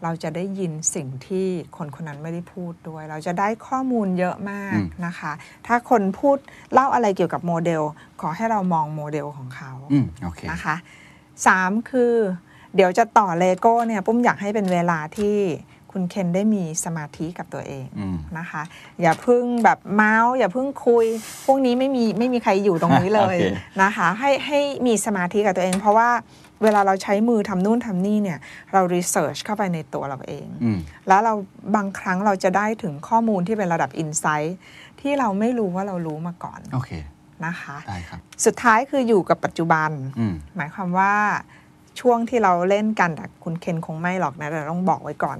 Speaker 4: เราจะได้ยินสิ่งที่คนคนนั้นไม่ได้พูดด้วย เราจะได้ข้อมูลเยอะมาก
Speaker 3: อืม
Speaker 4: นะคะ ถ้าคนพูดเล่าอะไรเกี่ยวกับโมเดล ขอให้เรามองโมเดลของเขา
Speaker 3: อืมโอเค
Speaker 4: นะคะสามคือเดี๋ยวจะต่อเลโก้เนี่ยปุ้มอยากให้เป็นเวลาที่คุณเคนได้มีสมาธิกับตัวเอง
Speaker 3: อืม
Speaker 4: นะคะ อย่าเพึ่งแบบเมาส์ อย่าเพึ่งคุย พวกนี้ไม่มีไม่มีใครอยู่ตรงนี้เลย
Speaker 3: โอเค
Speaker 4: นะคะ ให้ให้มีสมาธิกับตัวเอง เพราะว่า เวลาเราใช้มือทำนู่นทำนี่เนี่ยเรา research เข้าไปในตัวเราเอง
Speaker 3: อืม
Speaker 4: แล้วเราบางครั้งเราจะได้ถึงข้อมูลที่เป็นระดับอินไซต์ที่เราไม่รู้ว่าเรารู้มาก่อน
Speaker 3: โอเค
Speaker 4: นะคะ
Speaker 3: ได้ครับ
Speaker 4: สุดท้ายคืออยู่กับปัจจุบัน
Speaker 3: อืม
Speaker 4: หมายความว่าช่วงที่เราเล่นกันแต่คุณเคนคงไม่หรอกนะแต่ต้องบอกไว้ก่อน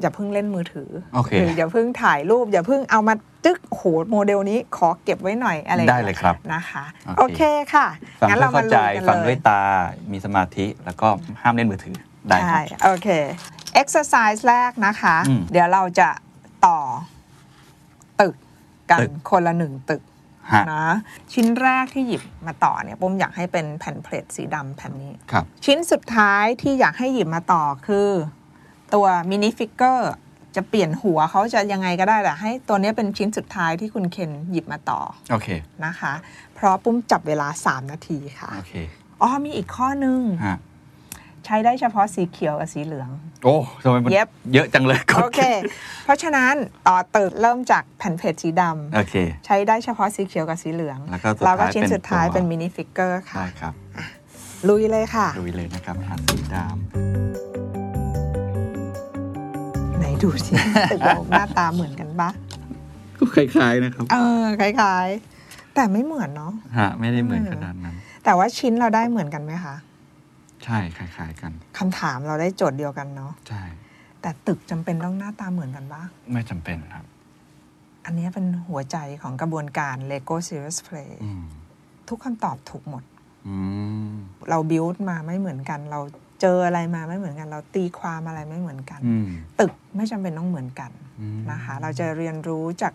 Speaker 4: อย่าเพิ่งเล่นมือถือ
Speaker 3: โอเค
Speaker 4: หรืออย่าเพิ่งถ่ายรูป อย่าเพิ่งเอามาจึ๊กโหโมเดลนี้ขอเก็บไว้หน่อยอะไรอาง
Speaker 3: ได้
Speaker 4: งี้
Speaker 3: เลยครับ
Speaker 4: นะคะ
Speaker 3: โอ
Speaker 4: โอ
Speaker 3: เค
Speaker 4: เคค่ะ
Speaker 3: ฟัง
Speaker 4: งั้น
Speaker 3: เพื่
Speaker 4: เรา
Speaker 3: อ
Speaker 4: มา
Speaker 3: เข้าใจ
Speaker 4: ลุยกัน
Speaker 3: ฟัง
Speaker 4: เล
Speaker 3: ด้วย
Speaker 4: ย
Speaker 3: ตามีสมาธิแล้วก็ห้ามเล่นมือถือได้ค
Speaker 4: ใช่
Speaker 3: รับ
Speaker 4: โอเค exercise แรกนะคะ
Speaker 3: อืม
Speaker 4: เดี๋ยวเราจะต่อตึกกัน
Speaker 3: ตึก
Speaker 4: คนละหนึ่งตึก
Speaker 3: ฮะ
Speaker 4: นะชิ้นแรกที่หยิบมาต่อเนี่ยปุ้มอยากให้เป็นแผ่น plate สีดำแผ่นนี้
Speaker 3: ครับ
Speaker 4: ชิ้นสุดท้ายที่อยากให้หยิบมาต่อคือ ตัว minifigure จะเปลี่ยนหัวเขาจะยังไงก็ได้แต่ให้ตัวเนี้ยเป็นชิ้นสุดท้ายที่คุณเคนหยิบมาต่อ
Speaker 3: โอเค
Speaker 4: นะคะ เพราะปุ้มจับเวลา 3 นาทีค่ะ
Speaker 3: โอเค
Speaker 4: อ๋อ มีอีกข้อนึง
Speaker 3: ฮะ
Speaker 4: ใช้ได้เฉพาะสีเขียวกับสีเหลือง
Speaker 3: โอ้ทำไมมัน
Speaker 4: เย็บ
Speaker 3: เยอะจังเลย
Speaker 4: โอเค เพราะฉะนั้นต่อตึกเริ่มจากแผ่นเพจสีด
Speaker 3: โอเคำ
Speaker 4: ใช้ได้เฉพาะสีเขียวกับสีเหลือง
Speaker 3: แล้วก็สุด
Speaker 4: แล้วก็
Speaker 3: ท้าย
Speaker 4: ชิ้น
Speaker 3: เป็น
Speaker 4: สุดท้าย
Speaker 3: ตัว
Speaker 4: เป็น minifigure ค่ะ
Speaker 3: ได้ครับ
Speaker 4: ลุยเลยค่ะ
Speaker 3: ดูเลยนะครับหาสีด
Speaker 4: ไหนดูสิตึกเราหน้าตาเหมือนกันปะำ
Speaker 3: ก็คล้ายๆนะครับ
Speaker 4: เออคล้ายๆ แต่ไม่เหมือนเนาะ
Speaker 3: ฮะไม่ได้เหมือนขนาดนั้น
Speaker 4: แต่ว่าชิ้นเราได้เหมือนกันไหมคะ
Speaker 3: ใช่คล้าย ๆ กัน
Speaker 4: คำถามเราได้โจทย์เดียวกันเนาะ
Speaker 3: ใช่
Speaker 4: แต่ตึกจำเป็นต้องหน้าตาเหมือนกันปะ
Speaker 3: ไม่จำเป็นครับ
Speaker 4: อันนี้เป็นหัวใจของกระบวนการ Lego Serious Play
Speaker 3: อืม
Speaker 4: ทุกคำตอบถูกหมด
Speaker 3: อืม
Speaker 4: เราบิวต์มาไม่เหมือนกัน เรา เจออะไรมาไม่เหมือนกัน เราตีความอะไรไม่เหมือนกัน
Speaker 3: อืม
Speaker 4: ตึกไม่จำเป็นต้องเหมือนกัน
Speaker 3: อืม
Speaker 4: นะคะ เราจะเรียนรู้จาก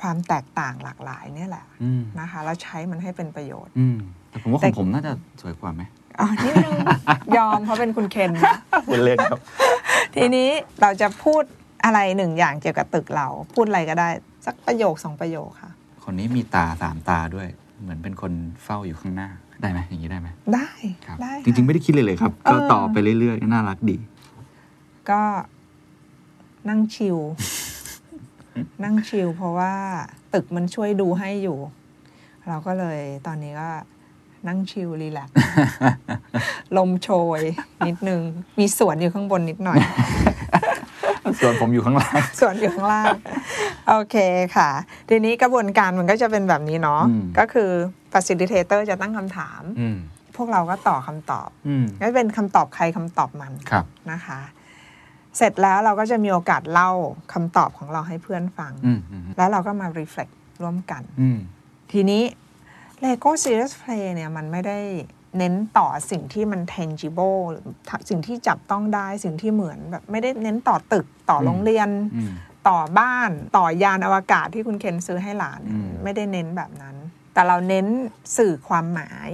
Speaker 4: ความแตกต่างหลากหลายเนี่ยแหละ
Speaker 3: อืม
Speaker 4: นะคะ แล้วใช้มันให้เป็นประโยชน์
Speaker 3: อืมแต่ผมว่าข
Speaker 4: แต่
Speaker 3: องผมน่าจะสวยกว่าไหม
Speaker 4: อ๋อนิดนึงยอมเพราะเป็นคุณเคนนะ
Speaker 3: เป็นเล่นครับ
Speaker 4: ทีนี้เราจะพูดอะไรหนึ่งอย่างเกี่ยวกับตึกเรา พูดอะไรก็ได้ สักประโยคสองประโยคค่ะ
Speaker 3: คนนี้มีตาสามตาด้วย เหมือนเป็นคนเฝ้าอยู่ข้างหน้า ได้ไหมอย่างนี้ได้ไหม
Speaker 4: ได้
Speaker 3: ครับ
Speaker 4: ได้
Speaker 3: จริง ๆ ไม่ได้คิดเลยเลยครับ ก็
Speaker 4: เออ
Speaker 3: ต่อไปเรื่อยๆน่ารักดี
Speaker 4: ๆก็นั่งชิลนั่งชิลเพราะว่าตึกมันช่วยดูให้อยู่ เราก็เลยตอนนี้ก็นั่งชิลรีแลกซ์ลมโชย นิดนึง มีสวนอยู่ข้างบนนิดหน่อย
Speaker 3: ส่วนผมอยู่ข้างล่าง
Speaker 4: ส่วนอยู่ข้างล่าง โอเคค่ะ ทีนี้กระบวนการมันก็จะเป็นแบบนี้เนาะ
Speaker 3: อืม
Speaker 4: ก็คือ facilitator จะตั้งคำถาม
Speaker 3: อืม
Speaker 4: พวกเราก็ต่อบคำตอบ
Speaker 3: อืม
Speaker 4: ก็เป็นคำตอบใครคำตอบมัน
Speaker 3: ครับ
Speaker 4: นะคะ เสร็จแล้วเราก็จะมีโอกาสเล่าคำตอบของเราให้เพื่อนฟัง
Speaker 3: อืมอืม
Speaker 4: แล้วเราก็มา reflect ร่วมกัน
Speaker 3: อืม
Speaker 4: ทีนี้ Lego Serious Play เนี่ยมันไม่ได้เน้นต่อสิ่งที่มัน tangible หรือสิ่งที่จับต้องได้สิ่งที่เหมือนแบบไม่ได้เน้นต่อตึกต่อโรงเรียน
Speaker 3: อืม
Speaker 4: ต่อบ้านต่อยานอวกาศที่คุณเคนซื้อให้หลานเนี่ย
Speaker 3: อืม
Speaker 4: ไม่ได้เน้นแบบนั้น แต่เราเน้นสื่อความหมาย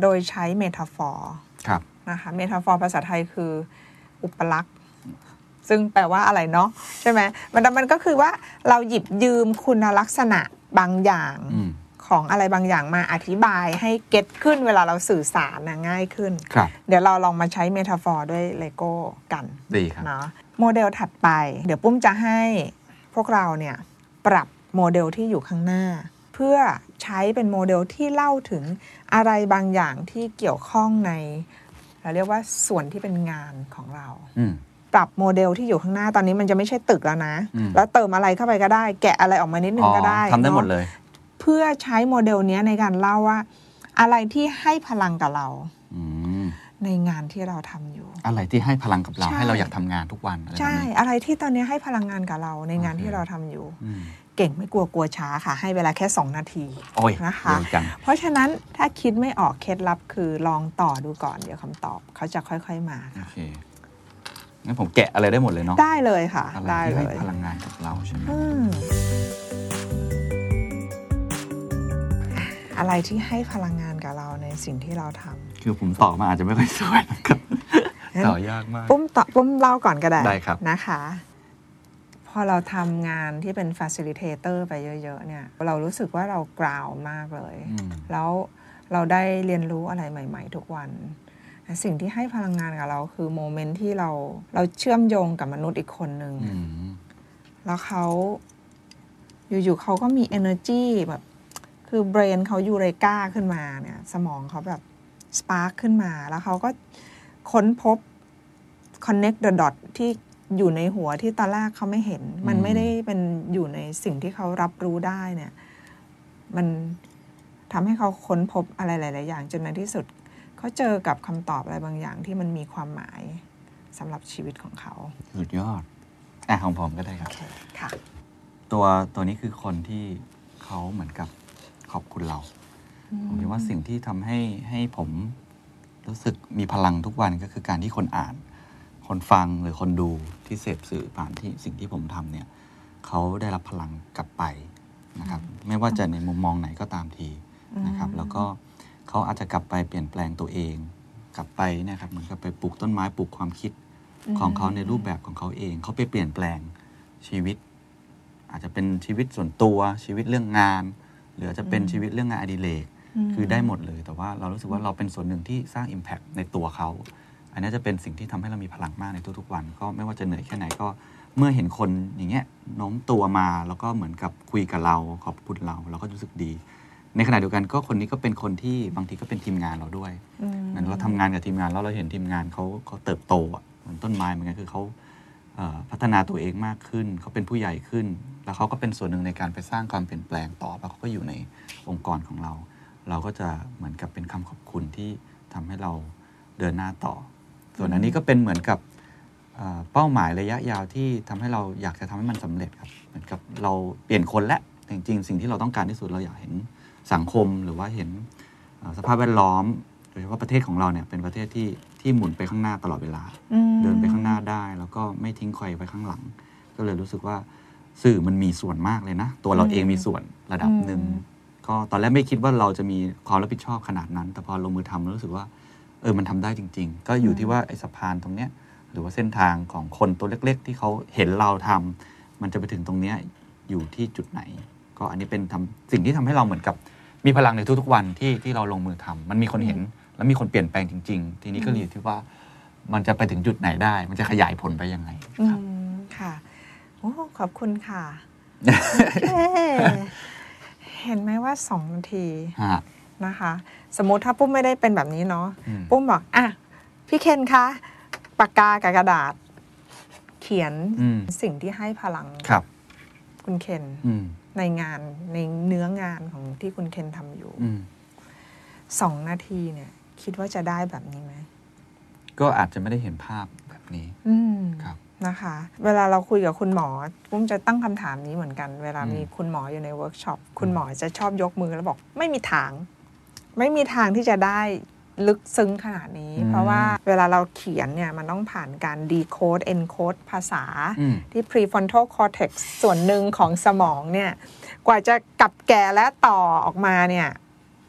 Speaker 4: โดยใช้ metaphor
Speaker 3: ครับ
Speaker 4: นะคะ metaphor ภาษาไทยคืออุปลักษณ์ซึ่งแปลว่าอะไรเนาะใช่ไหมมันมันก็คือว่าเราหยิบยืมคุณลักษณะบางอย่าง
Speaker 3: อืม
Speaker 4: ของอะไรบางอย่างมาอธิบายให้ get ขึ้นเวลาเราสื่อสารนะง่ายขึ้น
Speaker 3: ครับ
Speaker 4: เดี๋ยวเราลองมาใช้ metaphor ด้วยเลโก้กัน
Speaker 3: ดีครับ
Speaker 4: เนาะโมเดลถัดไป เดี๋ยวปุ้มจะให้พวกเราเนี่ยปรับโมเดลที่อยู่ข้างหน้า เพื่อใช้เป็นโมเดลที่เล่าถึงอะไรบางอย่างที่เกี่ยวข้องใน เราเรียกว่าส่วนที่เป็นงานของเรา
Speaker 3: อืม
Speaker 4: ปรับโมเดลที่อยู่ข้างหน้าตอนนี้มันจะไม่ใช่ตึกแล้วนะ
Speaker 3: อืม
Speaker 4: แล้วเติมอะไรเข้าไปก็ได้ แกะอะไรออกมานิดนึงก็ได้
Speaker 3: ทำได้หมด
Speaker 4: นอะ
Speaker 3: เลย
Speaker 4: เพื่อใช้โมเดลเนี้ยในการเล่าว่า อะไรที่ให้พลังกับเรา
Speaker 3: อืม
Speaker 4: ในงานที่เราทำอยู่
Speaker 3: อะไรที่ให้พลังกับเรา
Speaker 4: ใช่
Speaker 3: ให้เราอยากทำงานทุกวันอะไรแบบ
Speaker 4: ใช่
Speaker 3: นี้
Speaker 4: อะไรที่ตอนนี้ให้พลังงานกับเราในงาน
Speaker 3: โอเค
Speaker 4: ที่เราทำอยู่
Speaker 3: อืม
Speaker 4: เก่งไม่กลัวกลัวช้าค่ะ ให้เวลาแค่ 2 นาที
Speaker 3: โอ้ย
Speaker 4: นะคะ
Speaker 3: เร็วจัง
Speaker 4: เพราะฉะนั้นถ้าคิดไม่ออกเคล็ดลับคือลองต่อดูก่อนเดี๋ยวคำตอบเขาจะค่อย ๆมา
Speaker 3: โอ
Speaker 4: ค่ะ
Speaker 3: เคงั้นผมแกะอะไรได้หมดเลยเนาะ
Speaker 4: ได้เลยค่ะ
Speaker 3: อะไร
Speaker 4: ได้
Speaker 3: ที่
Speaker 4: เล
Speaker 3: ให้
Speaker 4: ย
Speaker 3: พลังงานกับเราใช่ไหม
Speaker 4: อืมอะไรที่ให้พลังงานกับเราในสิ่งที่เราทำ
Speaker 3: คือผมตอบมาอาจจะไม่ค่อยสวยนะครับต่อยากมาก
Speaker 4: ปุ้มต่อปุ้มเล่าก่อนก็ได้
Speaker 3: ได้ครับ
Speaker 4: นะคะพ อเราทำงานที่เป็น facilitator ไปเยอะ ๆ เนี่ย เรารู้สึกว่าเรากราวมากเลย
Speaker 3: อืม
Speaker 4: แล้วเราได้เรียนรู้อะไรใหม่ ๆ ทุกวัน สิ่งที่ให้พลังงานกับเราคือโมเมนต์ที่เราเราเชื่อมโยงกับมนุษย์อีกคนหนึ่ง
Speaker 3: อืม
Speaker 4: แล้วเขาอยู่ๆเขาก็มี energy แบบ คือเบรนเขายูเรกาขึ้นมาเนี่ย สมองเขาแบบสปาร์คขึ้นมา แล้วเขาก็ค้นพบ connect the dot ที่ อยู่ในหัวที่ตอนแรกเขาไม่เห็น มัน
Speaker 3: อืม
Speaker 4: ไม่ได้เป็นอยู่ในสิ่งที่เขารับรู้ได้เนี่ย มันทำให้เขาค้นพบอะไรหลาย ๆ อย่างจนในที่สุดเขาเจอกับคำตอบอะไรบางอย่างที่มันมีความหมายสำหรับชีวิตของเขา
Speaker 3: สุดยอดอะของผมก็ได้ครับ
Speaker 4: ค่ะ
Speaker 3: ตัวตัวนี้คือคนที่เขาเหมือนกับขอบคุณเรา ผมคิดว่าสิ่งที่ทำให้ให้ผมรู้สึกมีพลังทุกวันก็คือการที่คนอ่าน คนฟังหรือคนดูที่เสพสื่อผ่านที่สิ่งที่ผมทำเนี่ยเขาได้รับพลังกลับไปนะครับ ไม่ว่าจะในมุมมองไหนก็ตามทีนะครับ แล้วก็เขาอาจจะกลับไปเปลี่ยนแปลงตัวเอง กลับไปเนะครับเหมือนกับไปปลูกต้นไม้ปลูกความคิดของเขาในรูปแบบของเขาเอง เขาไปเปลี่ยนแปลงชีวิต อาจจะเป็นชีวิตส่วนตัวชีวิตเรื่องงาน หรืออาจจะเป็นชีวิตเรื่องงานอดิเรกคือได้หมดเลย แต่ว่าเรารู้สึกว่าเราเป็นส่วนหนึ่งที่สร้าง Impact ในตัวเขา อันนี้จะเป็นสิ่งที่ทำให้เรามีพลังมากในทุกๆวัน ก็ไม่ว่าจะเหนื่อยแค่ไหนก็เมื่อเห็นคนอย่างเงี้ยโน้มตัวมาแล้วก็เหมือนกับคุยกับเราขอบคุณเราเราก็รู้สึกดี ในขณะเดียวกันก็คนนี้ก็เป็นคนที่บางทีก็เป็นทีมงานเราด้วยเหมือนเราทำงานกับทีมงานแล้วเราเห็นทีมงานเขาเขาเติบโตอะเหมือนต้นไม้เหมือนกันคือเขาเพัฒนาตัวเองมากขึ้นเขาเป็นผู้ใหญ่ขึ้น แล้วเขาก็เป็นส่วนหนึ่งในการไปสร้างความเปลี่ยนแปลงต่อแล้วเขาก็อยู่ในองค์กรของเรา เราก็จะเหมือนกับเป็นคำขอบคุณที่ทำให้เราเดินหน้าต่อ ส่วนอันนี้ก็เป็นเหมือนกับเอ่อเป้าหมายระยะยาวที่ทำให้เราอยากจะทำให้มันสำเร็จครับเหมือนกับเราเปลี่ยนคนและจริงๆสิ่งที่เราต้องการที่สุดเราอยากเห็นสังคมหรือว่าเห็นเอ่อสภาพแวดล้อมโดยเฉพาะประเทศของเราเนี่ยเป็นประเทศที่ที่หมุนไปข้างหน้าตลอดเวลา เดินไปข้างหน้าได้ แล้วก็ไม่ทิ้งใครไว้ข้างหลัง ก็เลยรู้สึกว่าสื่อมันมีส่วนมากเลยนะ ตัวเราเองมีส่วนระดับหนึ่งก็ตอนแรกไม่คิดว่าเราจะมีความรับผิดชอบขนาดนั้น แต่พอลงมือทำแล้วรู้สึกว่า เออมันทำได้จริง ๆ ก็อยู่ที่ว่าไอ้สะพานตรงเนี้ยหรือว่าเส้นทางของคนตัวเล็ก ๆ ที่เขาเห็นเราทำมันจะไปถึงตรงเนี้ยอยู่ที่จุดไหน ก็อันนี้เป็นทำสิ่งที่ทำให้เราเหมือนกับมีพลังในทุกๆวันที่ที่เราลงมือทำมันมีคนเห็นแล้วมีคนเปลี่ยนแปลงจริง ๆ ทีนี้ก็อยู่ที่ว่ามันจะไปถึงจุดไหนได้ มันจะขยายผลไปยังไง
Speaker 4: อื
Speaker 3: ครับ
Speaker 4: มค่ะโอ้ขอบคุณค่ะเอ๊ะเห็นไหมว่าสองนาที
Speaker 3: ฮะ
Speaker 4: นะคะ สมมติถ้าปุ้มไม่ได้เป็นแบบนี้เนาะ
Speaker 3: อืม
Speaker 4: ปุ้มบอกอะพี่เคนคะปากกากับกระดาษ เขียน
Speaker 3: อืม
Speaker 4: สิ่งที่ให้พลัง
Speaker 3: ครับ
Speaker 4: คุณเคน
Speaker 3: อืม
Speaker 4: ในงานในเนื้องานของที่คุณเคนทำอยู่
Speaker 3: อืม
Speaker 4: สองนาทีเนี่ย คิดว่าจะได้แบบนี้ไหม
Speaker 3: ก็อาจจะไม่ได้เห็นภาพแบบนี้
Speaker 4: อืม
Speaker 3: ครับ
Speaker 4: นะคะ เวลาเราคุยกับคุณหมอปุ้มจะตั้งคำถามนี้เหมือนกัน เวลา
Speaker 3: อืม
Speaker 4: มีคุณหมออยู่ในเวิร์กช็อปคุณหมอจะชอบยกมือแล้วบอกไม่มีทาง ไม่มีทางที่จะได้ลึกซึ้งขนาดนี้ เพราะว่าเวลาเราเขียนเนี่ย มันต้องผ่านการ decode encode ภาษา
Speaker 3: อืม
Speaker 4: ที่ prefrontal cortex ส่วนหนึ่งของสมองเนี่ย กว่าจะกลับแก่และต่อออกมาเนี่ย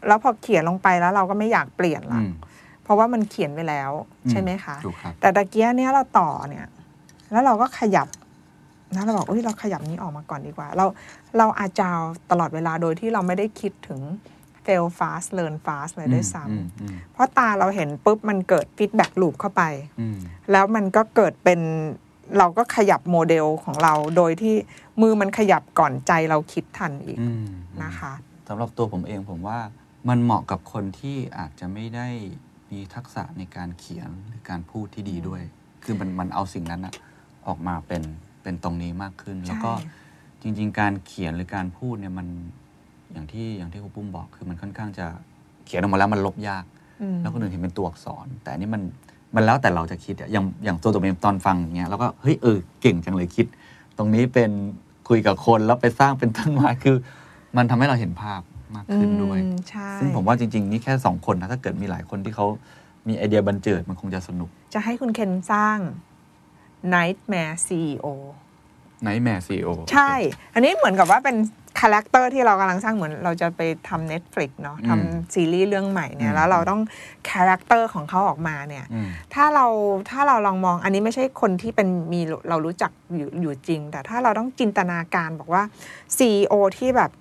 Speaker 4: แล้วพอเขียนลงไปแล้วเราก็ไม่อยากเปลี่ยนละ
Speaker 3: อืม
Speaker 4: เพราะว่ามันเขียนไว้แล้วใช่ไหมคะ
Speaker 3: ถูกครับ
Speaker 4: แต่ตะเกียเนี้ยเราต่อเนี่ย แล้วเราก็ขยับนะเราบอกอุ้ยเราขยับนี้ออกมาก่อนดีกว่า เราเราอาจาวตลอดเวลาโดยที่เราไม่ได้คิดถึง fail fast learn fast เลยด้วยซ้
Speaker 3: อืมอืมำ
Speaker 4: เพราะตาเราเห็นปุ๊บมันเกิด feedback loop เข้าไป
Speaker 3: อืม
Speaker 4: แล้วมันก็เกิดเป็นเราก็ขยับโมเดลของเราโดยที่มือมันขยับก่อนใจเราคิดทันอีก
Speaker 3: อืม
Speaker 4: นะคะ
Speaker 3: สำหรับตัวผมเองผมว่ามันเหมาะกับคนที่อาจจะไม่ได้มีทักษะในการเขียนหรือการพูดที่ดีด้วย คือมันมันเอาสิ่งนั้นอะออกมาเป็นเป็นตรงนี้มากขึ้น แล้วก็
Speaker 4: ใช่
Speaker 3: จริง ๆ การเขียนหรือการพูดเนี่ยมัน อย่างที่อย่างที่ครูปุ้มบอกคือมันค่อนข้างจะเขียนออกมาแล้วมันลบยาก
Speaker 4: อืม
Speaker 3: แล้วคนอื่นเห็นเป็นตัวอักษร แต่อันนี้มันมันแล้วแต่เราจะคิดอะอย่างอย่างตัวตัวเองตอนฟังอย่างเงี้ยแล้วก็เฮ้ยเออเก่งจังเลยคิด ตรงนี้เป็นคุยกับคนแล้วไปสร้างเป็นต้นไม้คือ มันทำให้เราเห็นภาพมากขึ้นด้วย
Speaker 4: อืมใช่
Speaker 3: ซึ่งผมว่าจริง ๆ นี่แค่สองคนนะถ้าเกิดมีหลายคนที่เขามีไอเดียบันเจิดมันคงจะสนุก
Speaker 4: จะให้คุณเคนสร้าง Nightmare CEO
Speaker 3: Nightmare CEO
Speaker 4: ใช่ อันนี้เหมือนกับว่าเป็น คาแรคเตอร์ที่เรากำลังสร้างเหมือนเราจะไปทำ Netflix เนาะทำซีรีส์เรื่องใหม่เนี่ยแล้วเราต้องคาแรคเตอร์ของเขาออกมาเนี่ย
Speaker 3: อืม
Speaker 4: ถ้าเราถ้าเราลองมองอันนี้ไม่ใช่คนที่เป็นมีเรารู้จักอยู่อยู่จริง แต่ถ้าเราต้องจินตนาการบอกว่า CEO ที่แบบ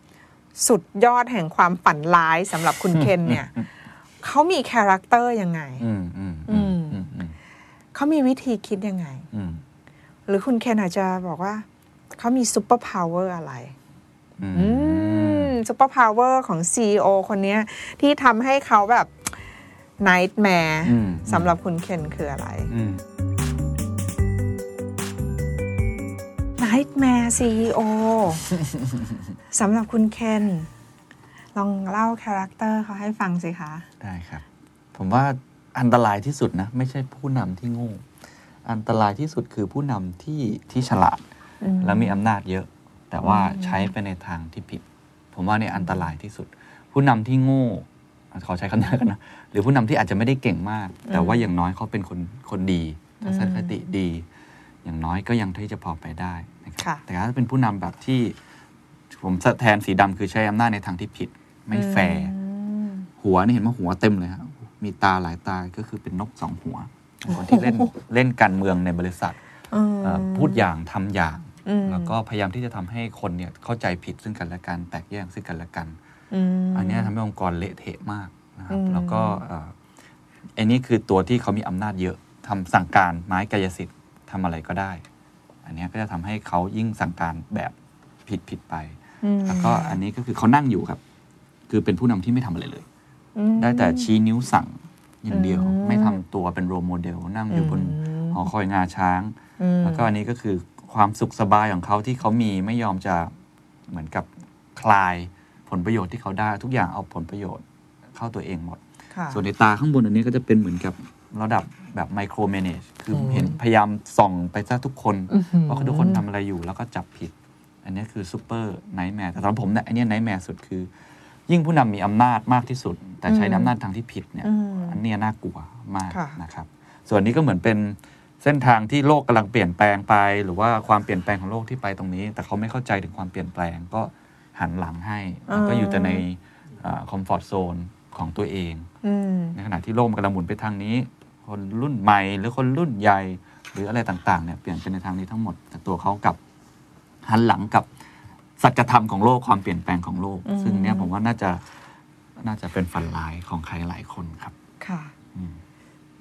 Speaker 4: สุดยอดแห่งความฝันร้ายสำหรับคุณเคนเนี่ยเขามีคาแรคเตอร์ยังไง
Speaker 3: อืมอืมอืมอืมอืม
Speaker 4: เขามีวิธีคิดยังไง
Speaker 3: อืม
Speaker 4: หรือคุณเคนอาจจะบอกว่าเขามี superpower อะไร
Speaker 3: อื
Speaker 4: อื
Speaker 3: ม
Speaker 4: ม superpower ของ CEO คนเนี้ยที่ทำให้เขาแบบ Nightmare
Speaker 3: อืม
Speaker 4: สำหรับคุณเคนคืออะไร
Speaker 3: อืม
Speaker 4: Nightmare CEO สำหรับคุณเคน ลองเล่าคาแรคเตอร์เขาให้ฟังสิคะ
Speaker 3: ได้ครับ ผมว่าอันตรายที่สุดนะ ไม่ใช่ผู้นำที่โง่อันตรายที่สุดคือผู้นำที่ที่ฉลาด
Speaker 4: อืม
Speaker 3: และมีอำนาจเยอะ แต่ว่าใช้ไปในทางที่ผิด ผมว่าเนี่ยอันตรายที่สุด ผู้นำที่โง่ขอใช้คำนี้กันนะหรือผู้นำที่อาจจะไม่ได้เก่งมาก แต่ว่าอย่างน้อยเขาเป็นคนคนดีทัศนคติดี อย่างน้อยก็ยังที่จะพอไปได้นะครับ
Speaker 4: ค่ะ
Speaker 3: แต่ถ้าเป็นผู้นำแบบที่ผมแทนสีดำคือใช้อำนาจในทางที่ผิด ไม่แฟร์
Speaker 4: อืม
Speaker 3: หัวนี่เห็นว่าหัวเต็มเลยครับมีตาหลายตาก็คือเป็นนกสองหัวคนที่เล่นเล่นการเมืองในบริษัท
Speaker 4: อืม
Speaker 3: เอ่อพูดอย่างทำอย่าง
Speaker 4: อืม
Speaker 3: แล้วก็พยายามที่จะทำให้คนเนี่ยเข้าใจผิดซึ่งกันและกันแตกแยกซึ่งกันและกัน
Speaker 4: อืม
Speaker 3: อันเนี้ยทำให้องค์กรเละเทะมากนะครับ
Speaker 4: อืม
Speaker 3: แล้วก็เอ่ออันนี้คือตัวที่เขามีอำนาจเยอะทำสั่งการไม้กายสิทธิ์ทำอะไรก็ได้ อันเนี้ยก็จะทำให้เขายิ่งสั่งการแบบผิดผิดไป
Speaker 4: อืม
Speaker 3: แล้วก็อันนี้ก็คือเขานั่งอยู่ครับ คือเป็นผู้นำที่ไม่ทำอะไรเลย
Speaker 4: อืม
Speaker 3: ได้แต่ชี้นิ้วสั่งอย่างเดียว
Speaker 4: อืม
Speaker 3: ไม่ทำตัวเป็นโรโมเดลนั่งอยู่บน
Speaker 4: อืม
Speaker 3: หอคอยงาช้าง
Speaker 4: อืม
Speaker 3: แล้วก็อันนี้ก็คือ ความสุขสบายของเขาที่เขามีไม่ยอมจะเหมือนกับคลายผลประโยชน์ที่เขาได้ทุกอย่างเอาผลประโยชน์เข้าตัวเองหมด
Speaker 4: ค่ะ
Speaker 3: ส่วนในตาข้างบนอันนี้ก็จะเป็นเหมือนกับระดับแบบไมโคร a ม a g e คืออ
Speaker 4: ม
Speaker 3: เห็นพยายามส่องไปซะทุกคน
Speaker 4: อื้อหือ
Speaker 3: ว่าทุกคนทำอะไรอยู่แล้วก็จับผิด อันนี้คือ super nightmare แต่สำหรับผมเนี่ยอันนี้ nightmare สุดคือ ยิ่งผู้นำมีอำนาจมากที่สุด แต่ใช้
Speaker 4: อืม
Speaker 3: อำนาจทางที่ผิดเนี่ย
Speaker 4: อืม
Speaker 3: อันเนี้ยน่ากลัวมาก
Speaker 4: ค่ะ
Speaker 3: นะครับ ส่วนนี้ก็เหมือนเป็น เส้นทางที่โลกกำลังเปลี่ยนแปลงไป หรือว่าความเปลี่ยนแปลงของโลกที่ไปตรงนี้ แต่เขาไม่เข้าใจถึงความเปลี่ยนแปลงก็หันหลังให้แล้วก็อยู่แต่ในคอมฟอร์ทโซนของตัวเอง
Speaker 4: อืม
Speaker 3: ในขณะที่โลกมันกำลังหมุนไปทางนี้ คนรุ่นใหม่หรือคนรุ่นใหญ่ หรืออะไรต่างๆเนี่ยเปลี่ยนไปในทางนี้ทั้งหมดแต่ตัวเขากลับหันหลังกับสัจธรรมของโลกความเปลี่ยนแปลงของโลก
Speaker 4: อืม
Speaker 3: ซึ่งเนี่ยผมว่าน่าจะน่าจะเป็นฝันร้ายของใครหลายคนครับ
Speaker 4: ค่ะ
Speaker 3: อืม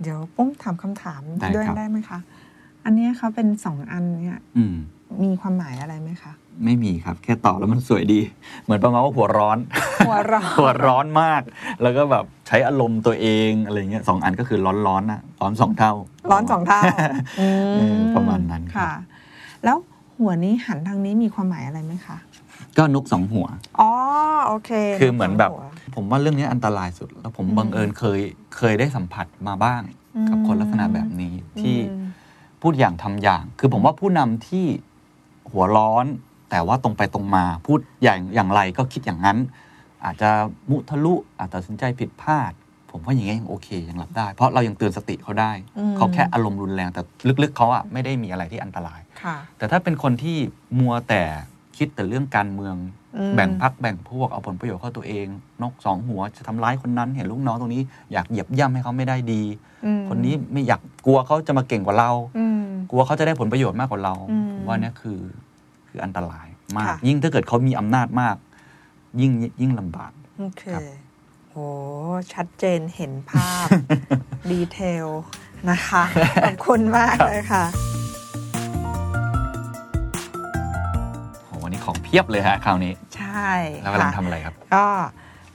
Speaker 4: เดี๋ยวปุ้มถามคำถาม
Speaker 3: ได้
Speaker 4: ด้วย
Speaker 3: ครับ
Speaker 4: ได้ไหมคะ อันเนี้ยเขาเป็นสองอันเนี่ย
Speaker 3: อืม
Speaker 4: มีความหมายอะไรไหมคะ
Speaker 3: ไม่มีครับ แค่ตอบแล้วมันสวยดี เหมือนประมาณว่าหัวร้อน
Speaker 4: หัวเราะ
Speaker 3: หัวร้อนมาก แล้วก็แบบใช้อารมณ์ตัวเองอะไรเงี้ยสองอันก็คือร้อนร้อนๆนะร้อนสองเท่า
Speaker 4: ร้อนสองเท่าอื
Speaker 3: เออประมาณนั้นครับ
Speaker 4: ค่ะ แล้วหัวนี้หันทางนี้มีความหมายอะไรไหมคะ
Speaker 3: ก็นกสองหัว
Speaker 4: อ๋อ โอเค
Speaker 3: คือเหมือนแบบ
Speaker 4: หัว
Speaker 3: ผมว่าเรื่องนี้อันตรายสุด แล้วผม
Speaker 4: อืม
Speaker 3: บังเอิญเคยเคยได้สัมผัสมาบ้าง กับ
Speaker 4: อืม
Speaker 3: คนลักษณะแบบนี้ที่
Speaker 4: อืม
Speaker 3: พูดอย่างทำอย่าง คือผมว่าผู้นำที่หัวร้อน แต่ว่าตรงไปตรงมาพูดอย่างอย่างไรก็คิดอย่างนั้น อาจจะมุทะลุอาจตัดสินใจผิดพลาด ผมว่าอย่างเงี้ยยังโอเคยังรับได้ เพราะเรายังเตือนสติเขาได้
Speaker 4: อืม
Speaker 3: เขาแค่อารมณ์รุนแรงแต่ลึกๆเขาอะไม่ได้มีอะไรที่อันตราย
Speaker 4: ค่ะ
Speaker 3: แต่ถ้าเป็นคนที่มัวแต่ คิดแต่เรื่องการเมือง
Speaker 4: อืม
Speaker 3: แบ่งพักแบ่งพวกเอาผลประโยชน์เข้าตัวเอง นกสองหัวจะทำร้ายคนนั้น เห็นลูกน้องตรงนี้ อยากเหยียบย่ำให้เขาไม่ได้ดี
Speaker 4: อืม
Speaker 3: คนนี้ไม่อยากกลัวเขาจะมาเก่งกว่าเรา
Speaker 4: อืม
Speaker 3: กลัวเขาจะได้ผลประโยชน์มากกว่าเรา
Speaker 4: อืม
Speaker 3: ผมว่าเนี่ยคือคืออันตรายมาก
Speaker 4: ค่ะ
Speaker 3: ยิ่งถ้าเกิดเขามีอำนาจมาก ยิ่งยิ่งลำบาก
Speaker 4: โอเค
Speaker 3: ครับ
Speaker 4: โอ้ชัดเจนเห็นภาพดีเทลนะคะขอบคุณมากเลยค่ะ
Speaker 3: ของเพียบเลยฮะคราวนี้
Speaker 4: ใช่
Speaker 3: แล้วกำลัง
Speaker 4: ค่ะ
Speaker 3: ทำอะไรครับ
Speaker 4: ก็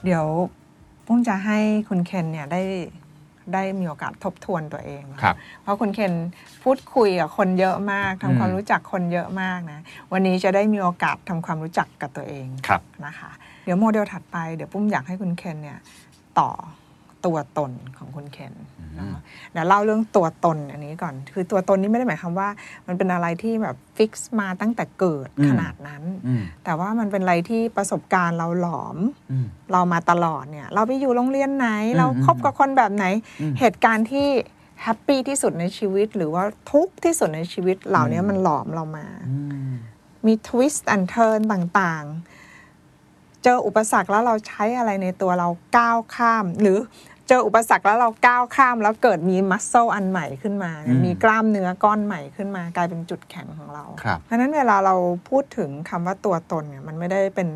Speaker 4: เดี๋ยวปุ้มจะให้คุณเคนเนี่ยได้ได้มีโอกาสทบทวนตัวเองเนอะ
Speaker 3: ครับ
Speaker 4: เพราะคุณเคนพูดคุยกับคนเยอะมาก
Speaker 3: อืม
Speaker 4: ทำความรู้จักคนเยอะมากนะ วันนี้จะได้มีโอกาสทำความรู้จักกับตัวเอง
Speaker 3: ครับ
Speaker 4: นะคะ เดี๋ยวโมเดลถัดไปเดี๋ยวปุ้มอยากให้คุณเคนเนี่ยต่อ ตัวตนของคุณเคนเนอะเดี๋ยวเล่าเรื่องตัวตนอันนี้ก่อน คือตัวตนนี้ไม่ได้หมายความว่า มันเป็นอะไรที่แบบ fix มาตั้งแต่เกิด
Speaker 3: อืม
Speaker 4: ขนาดนั้น
Speaker 3: อืม
Speaker 4: แต่ว่ามันเป็นอะไรที่ประสบการณ์เราหลอม
Speaker 3: อืม
Speaker 4: เรามาตลอดเนี่ย เราไปอยู่โรงเรียนไหน
Speaker 3: อืม
Speaker 4: เราคบกับคนแบบไหน
Speaker 3: อืม
Speaker 4: เหตุการณ์ที่แฮปปี้ที่สุดในชีวิต หรือว่าทุกข์ที่สุดในชีวิตเหล่านี้
Speaker 3: อืม
Speaker 4: มันหลอมเรามา
Speaker 3: อืม
Speaker 4: มี twist and turn ต่างๆเจออุปสรรคแล้วเราใช้อะไรในตัวเราก้าวข้าม หรือ เจออุปสรรคแล้วเราก้าวข้าม แล้วเกิดมี muscle อันใหม่ขึ้นมา
Speaker 3: อืม
Speaker 4: มีกล้ามเนื้อก้อนใหม่ขึ้นมากลายเป็นจุดแข็งของเรา
Speaker 3: ครับ
Speaker 4: เพราะฉะนั้นเวลาเราพูดถึงคำว่าตัวตนเนี่ยมันไม่ได้เป็น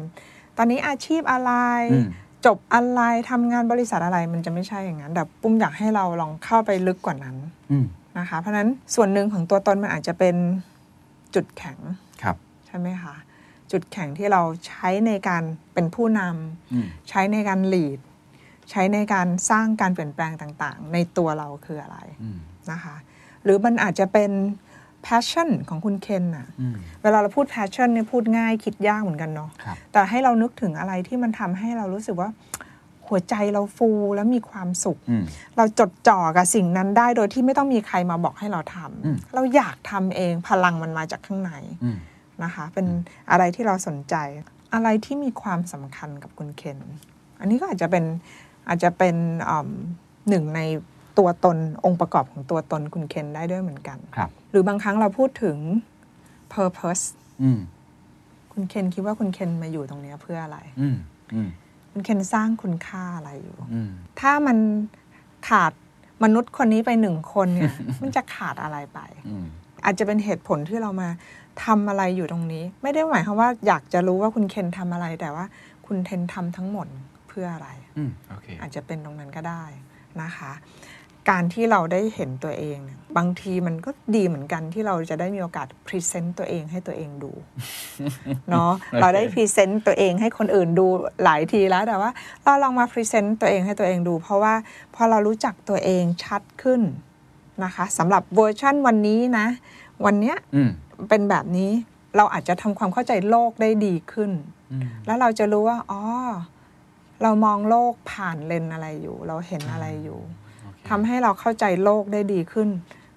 Speaker 4: ตอนนี้อาชีพอะไร
Speaker 3: อืม
Speaker 4: จบอะไรทำงานบริษัทอะไรมันจะไม่ใช่อย่างนั้น แต่ปุ้มอยากให้เราลองเข้าไปลึกกว่านั้น
Speaker 3: อืม
Speaker 4: นะคะ เพราะฉะนั้นส่วนหนึ่งของตัวตนมันอาจจะเป็นจุดแข็ง
Speaker 3: ครับ
Speaker 4: ใช่ไหมคะจุดแข็งที่เราใช้ในการเป็นผู้น
Speaker 3: อืมำ
Speaker 4: ใช้ในการ lead ใช้ในการสร้างการเปลี่ยนแปลงต่างๆ ในตัวเราคืออะไร
Speaker 3: อืม
Speaker 4: นะคะหรือมันอาจจะเป็น passion ของคุณเคนอะ
Speaker 3: อืม
Speaker 4: เวลาเราพูด passion เนี่ยพูดง่ายคิดยากเหมือนกันเนาะ
Speaker 3: ครับ
Speaker 4: แต่ให้เรานึกถึงอะไรที่มันทำให้เรารู้สึกว่าหัวใจเราฟูแล้วมีความสุข
Speaker 3: อืม
Speaker 4: เราจดจ่อกับสิ่งนั้นได้โดยที่ไม่ต้องมีใครมาบอกให้เราท
Speaker 3: อืมำ
Speaker 4: เราอยากทำเองพลังมันมาจากข้างใน
Speaker 3: อืม
Speaker 4: นะคะ เป็นอะไรที่เราสนใจอะไรที่มีความสำคัญกับคุณเคน อันนี้ก็อาจจะเป็น อาจจะเป็นอืมหนึ่งในตัวตนองค์ประกอบของตัวตนคุณเคนได้ด้วยเหมือนกัน
Speaker 3: ครับ
Speaker 4: หรือบางครั้งเราพูดถึง purpose
Speaker 3: อืม
Speaker 4: คุณเคนคิดว่าคุณเคนมาอยู่ตรงเนี้ยเพื่ออะไร
Speaker 3: อืมอืม
Speaker 4: คุณเคนสร้างคุณค่าอะไรอยู่
Speaker 3: อืม
Speaker 4: ถ้ามันขาดมนุษย์คนนี้ไปหนึ่งคนเนี่ย มันจะขาดอะไรไป
Speaker 3: อืม
Speaker 4: อาจจะเป็นเหตุผลที่เรามาทำอะไรอยู่ตรงนี้ ไม่ได้หมายความว่าอยากจะรู้ว่าคุณเคนทำอะไรแต่ว่า คุณเคนทำทั้งหมดเพื่ออะไร
Speaker 3: อืมโอเค
Speaker 4: อาจจะเป็นตรงนั้นก็ได้นะคะ การที่เราได้เห็นตัวเองเนี่ยบางทีมันก็ดีเหมือนกันที่เราจะได้มีโอกาส present ตัวเองให้ตัวเองดูเนาะ
Speaker 3: โอเค
Speaker 4: เราได้ present ตัวเองให้คนอื่นดูหลายทีแล้วแต่ว่า เราลองมา present ตัวเองให้ตัวเองดู เพราะว่าพอเรารู้จักตัวเองชัดขึ้นนะคะสำหรับเวอร์ชั่นวันนี้นะ วันเนี้ย
Speaker 3: อืม
Speaker 4: เป็นแบบนี้เราอาจจะทำความเข้าใจโลกได้ดีขึ้น
Speaker 3: อืม
Speaker 4: แล้วเราจะรู้ว่า อ๋อ เรามองโลกผ่านเลนส์อะไรอยู่ เราเห็นอะไรอยู่
Speaker 3: โอเค
Speaker 4: ทำให้เราเข้าใจโลกได้ดีขึ้น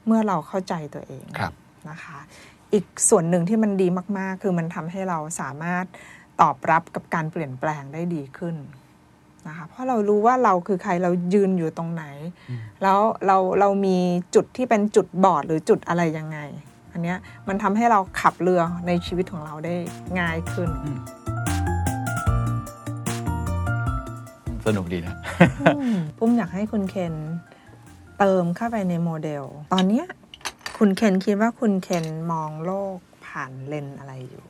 Speaker 4: เมื่อเราเข้าใจตัวเอง
Speaker 3: ครับ
Speaker 4: นะคะ อีกส่วนหนึ่งที่มันดีมาก ๆ คือมันทำให้เราสามารถตอบรับกับการเปลี่ยนแปลงได้ดีขึ้นนะคะเพราะเรารู้ว่าเราคือใครเรายืนอยู่ตรงไหน แล้วเราเรามีจุดที่เป็นจุดบอดหรือจุดอะไรยังไง อันเนี้ยมันทำให้เราขับเรือในชีวิตของเราได้ง่ายขึ้น
Speaker 3: สนุกดีนะ
Speaker 4: ปุ้มอยากให้คุณเคนเติมเข้าไปในโมเดล ตอนเนี้ยคุณเคนคิดว่าคุณเคนมองโลกผ่านเลนส์อะไรอยู่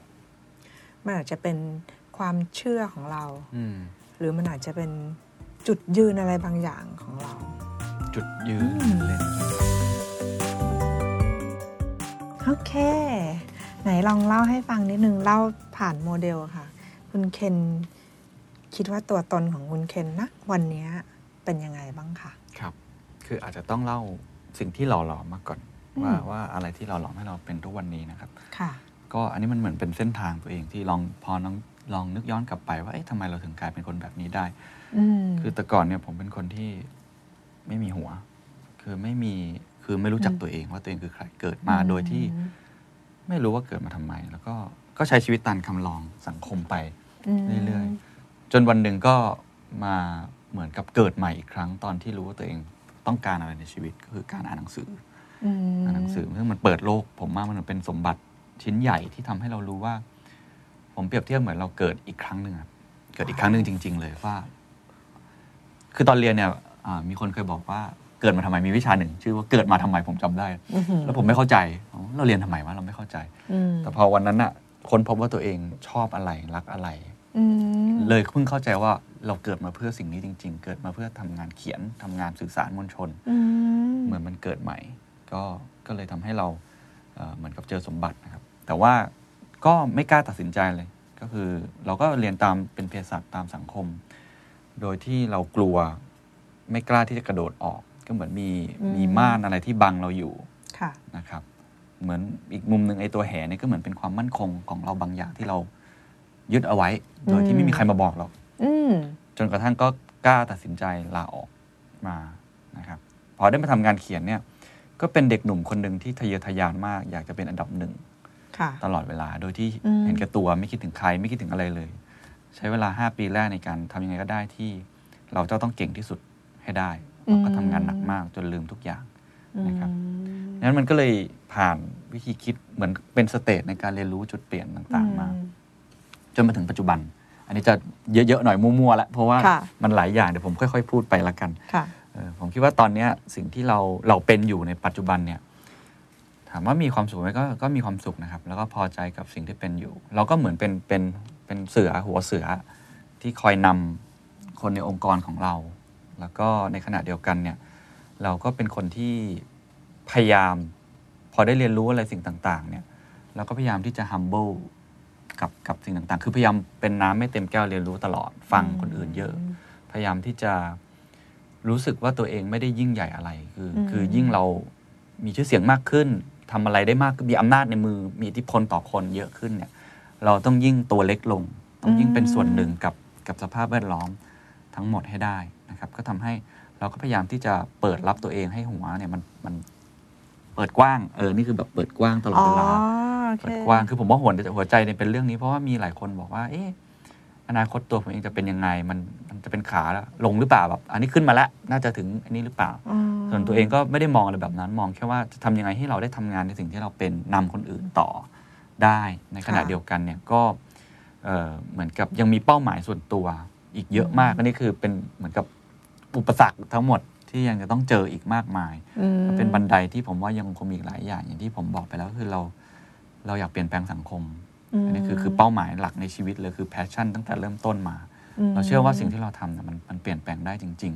Speaker 4: มันอาจจะเป็นความเชื่อของเรา
Speaker 3: อืม
Speaker 4: หรือมันอาจจะเป็นจุดยืนอะไรบางอย่างของเรา
Speaker 3: จุดยืนเล่น
Speaker 4: โอเค ไหนลองเล่าให้ฟังนิดนึง เล่าผ่านโมเดลค่ะ คุณเคน คิดว่าตัวตนของคุณเคนนะวันเนี้ยเป็นยังไงบ้างคะ
Speaker 3: ครับ คืออาจจะต้องเล่าสิ่งที่หล่อหลอมมาก่อน
Speaker 4: อืม
Speaker 3: ว่าว่าอะไรที่หล่อหลอมให้เราเป็นทุกวันนี้นะครับ
Speaker 4: ค่ะ
Speaker 3: ก็อันนี้มันเหมือนเป็นเส้นทางตัวเองที่ลองพอน้องลองนึกย้อนกลับไปว่าเอ๊ะทำไมเราถึงกลายเป็นคนแบบนี้ได้
Speaker 4: อืม
Speaker 3: คือแต่ก่อนเนี่ยผมเป็นคนที่ไม่มีหัว คือไม่มีคือไม่รู้จัก
Speaker 4: อืม
Speaker 3: ตัวเองว่าตัวเองคือใครเกิดมาโดยที่ ไม่รู้ว่าเกิดมาทำไม แล้วก็ก็ใช้ชีวิตตามคำลองสังคมไปเรื่อยๆ จนวันหนึ่งก็มาเหมือนกับเกิดใหม่อีกครั้งตอนที่รู้ว่าตัวเองต้องการอะไรในชีวิตก็คือการอ่านหนังสือ
Speaker 4: อืม
Speaker 3: อ่านหนังสือซึ่งมันเปิดโลก ผมว่ามันเป็นสมบัติชิ้นใหญ่ที่ทำให้เรารู้ว่า ผมเปรียบเทียบเหมือนเราเกิดอีกครั้งหนึ่งครับเกิดอีกครั้งหนึ่งจริง ๆ เลยว่า คือตอนเรียนเนี่ยอ่ามีคนเคยบอกว่าเกิดมาทำไมมีวิชาหนึ่ง ชื่อว่าเกิดมาทำไมผมจำได้ แล้วผมไม่เข้าใจอ๋อเราเรียนทำไมวะเราไม่เข้าใจ
Speaker 4: อืม
Speaker 3: แต่พอวันนั้นอะค้นพบว่าตัวเองชอบอะไรรักอะไร
Speaker 4: อืม
Speaker 3: เลยเพิ่งเข้าใจว่าเราเกิดมาเพื่อสิ่งนี้จริง ๆ เกิดมาเพื่อทำงานเขียนทำงานสื่อสารมวลชน
Speaker 4: อืม
Speaker 3: เหมือนมันเกิดใหม่ ก็ก็เลยทำให้เราเอ่อเหมือนกับเจอสมบัตินะครับ แต่ว่าก็ไม่กล้าตัดสินใจเลย ก็คือเราก็เรียนตามเป็นเภสัชตามสังคม โดยที่เรากลัวไม่กล้าที่จะกระโดดออก ก็เหมือนมีมีม่านอะไรที่บังเราอยู่
Speaker 4: ค่ะ
Speaker 3: นะครับ เหมือนอีกมุมหนึ่งไอ้ตัวแหเนี่ยก็เหมือนเป็นความมั่นคงของเราบางอย่างที่เรา ยึดเอาไว้ โดยที่ไม่มีใครมาบอกเรา
Speaker 4: อืม
Speaker 3: จนกระทั่งก็กล้าตัดสินใจลาออกมานะครับ พอได้มาทำงานเขียนเนี่ย ก็เป็นเด็กหนุ่มคนหนึ่งที่ทะเยอทะยานมาก อยากจะเป็นอันดับหนึ่ง
Speaker 4: ค่ะ
Speaker 3: ตลอดเวลา โดยที่
Speaker 4: อืม
Speaker 3: เห็นแก่ตัวไม่คิดถึงใครไม่คิดถึงอะไรเลย ใช้เวลา 5 ปีแรกในการทำยังไงก็ได้ที่ เราจะต้องเก่งที่สุดให้ได้แล้วก็ทำงานหนักมากจนลืมทุกอย่างนะครับนั้นมันก็เลยผ่านวิธีคิดเหมือนเป็นสเตจในการเรียนรู้จุดเปลี่ยนต่างๆมา จนมาถึงปัจจุบัน อันนี้จะเยอะๆหน่อยมั่วๆแล้วเพราะว่า
Speaker 4: ค่ะ
Speaker 3: มันหลายอย่างเดี๋ยวผมค่อย ๆ พูดไปละกัน
Speaker 4: ค่ะ
Speaker 3: เออผมคิดว่าตอนเนี้ยสิ่งที่เราเราเป็นอยู่ในปัจจุบันเนี่ยถามว่ามีความสุขไหมก็ก็มีความสุขนะครับ แล้วก็พอใจกับสิ่งที่เป็นอยู่ เราก็เหมือนเป็นเป็นเป็นเสือหัวเสือที่คอยนำคนในองค์กรของเรา แล้วก็ในขณะเดียวกันเนี่ยเราก็เป็นคนที่พยายาม พอได้เรียนรู้อะไรสิ่งต่าง ๆ เนี่ยเราก็พยายามที่จะ humble กับกับสิ่งต่างๆ คือพยายามเป็นน้ำไม่เต็มแก้วเรียนรู้ตลอดฟังคนอื่นเยอะ พยายามที่จะรู้สึกว่าตัวเองไม่ได้ยิ่งใหญ่อะไร คืออ
Speaker 4: ม
Speaker 3: คือยิ่งเรามีชื่อเสียงมากขึ้นทำอะไรได้มากขึ้นมีอำนาจในมือมีอิทธิพลต่อคนเยอะขึ้นเนี่ย เราต้องยิ่งตัวเล็กลง ต้องยิ่งเป็นส่วนหนึ่งกับกับสภาพแวดล้อมทั้งหมดให้ได้นะครับ ก็ทำให้เราก็พยายามที่จะเปิดรับตัวเองให้หัวเนี่ยมันมัน เปิดกว้างเออนี่คือแบบเปิดกว้างตลอด
Speaker 4: อ๋อ
Speaker 3: เวลา
Speaker 4: โอเค
Speaker 3: เปิดกว้างคือผมว่าหัวใจหัวใจเนี่ยเป็นเรื่องนี้เพราะว่ามีหลายคนบอกว่า เอ๊ะอนาคตตัวผมเองจะเป็นยังไงมันมันจะเป็นขาแล้วลงหรือเปล่าแบบอันนี้ขึ้นมาแล้วน่าจะถึงอันนี้หรือเปล่า
Speaker 4: อืม
Speaker 3: ส่วนตัวเองก็ไม่ได้มองอะไรแบบนั้น มองแค่ว่าจะทำยังไงให้เราได้ทำงานในสิ่งที่เราเป็นนำคนอื่นต่อได้ในขณะ
Speaker 4: ค่ะ
Speaker 3: เดียวกันเนี่ยก็เอ่อเหมือนกับยังมีเป้าหมายส่วนตัวอีกเยอะมากอันนี้คือเป็นเหมือนกับอุปสรรคทั้งหมด ที่ยังจะต้องเจออีกมากมาย
Speaker 4: อืม
Speaker 3: เป็นบันไดที่ผมว่ายังคงมีอีกหลายอย่าง อย่างที่ผมบอกไปแล้วก็คือเราเราอยากเปลี่ยนแปลงสังคม อันนี้คือคือเป้าหมายหลักในชีวิตเลยคือ passion ตั้งแต่เริ่มต้นมา
Speaker 4: ม
Speaker 3: เราเชื่อว่าสิ่งที่เราทำเนี่ยมันมันเปลี่ยนแปลงได้จริง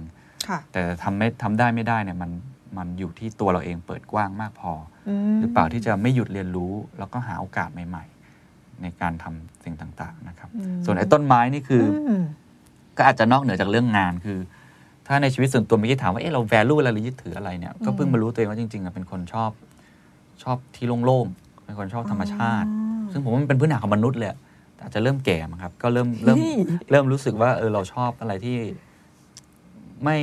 Speaker 4: ค่ะ
Speaker 3: ๆแต่ทำไม่ทำได้ไม่ได้เนี่ยมันมันอยู่ที่ตัวเราเองเปิดกว้างมากพออ
Speaker 4: ม
Speaker 3: หรือเปล่าที่จะไม่หยุดเรียนรู้ แล้วก็หาโอกาสใหม่ ๆ ในการทำสิ่งต่างๆนะครับ
Speaker 4: อืม
Speaker 3: ส่วนไอ้ต้นไม้นี่คืออ
Speaker 4: ม
Speaker 3: ก็อาจจะนอกเหนือจากเรื่องงานคือ ถ้าในชีวิตส่วนตัวเมื่อกี้ถามว่าเอ๊ะเราแวลูอะไรหรือยึดถืออะไรเนี่ยก็เพิ่งมารู้ตัวเองว่าจริงๆอะเป็นคนชอบชอบที่โล่งๆเป็นคนชอบธรรมชาติ ซึ่งผมว่ามันเป็นพื้นฐานของมนุษย์เลยอะแต่อาจจะเริ่มแก่มั้งครับ ก็เริ่มเริ่ม
Speaker 4: เฮ้ย
Speaker 3: เริ่มรู้สึกว่าเออเราชอบอะไรที่ไม่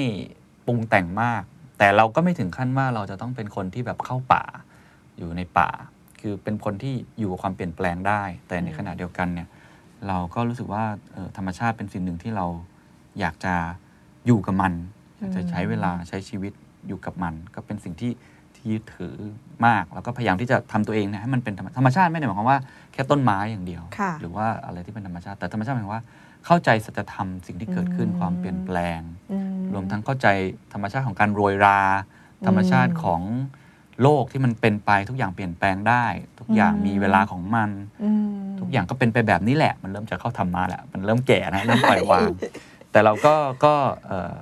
Speaker 3: ปรุงแต่งมาก แต่เราก็ไม่ถึงขั้นว่าเราจะต้องเป็นคนที่แบบเข้าป่าอยู่ในป่า คือเป็นคนที่อยู่กับความเปลี่ยนแปลงได้ แต่ในขณะเดียวกันเนี่ย เราก็รู้สึกว่าเอ่อธรรมชาติเป็นสิ่งหนึ่งที่เราอยากจะ อยู่กับมันอยากจะใช้เวลาใช้ชีวิตอยู่กับมัน ก็เป็นสิ่งที่ที่ยึดถือมาก แล้วก็พยายามที่จะทำตัวเองเนี่ยให้มันเป็นธรรมธรรมชาติไม่ได้หมายความว่าแค่ต้นไม้อย่างเดียว
Speaker 4: ค่ะ
Speaker 3: หรือว่าอะไรที่เป็นธรรมชาติ แต่ธรรมชาติหมายความว่าเข้าใจสัจธรรมสิ่งที่เกิดขึ้น
Speaker 4: อืม
Speaker 3: ความเปลี่ยนแปลง
Speaker 4: อื
Speaker 3: รวมทั้งเข้าใจธรรมชาติของการโรยรา ธรรมชาติของโลกที่มันเป็นไปทุกอย่างเปลี่ยนแปลงได้ ทุกอย่างมีเวลาของมัน
Speaker 4: อืม
Speaker 3: ทุกอย่างก็เป็นไปแบบนี้แหละ มันเริ่มจะเข้าธรรมะแหละมันเริ่มแก่นะเริ่มปล่อยวาง แต่เราก็ก็เอ่อ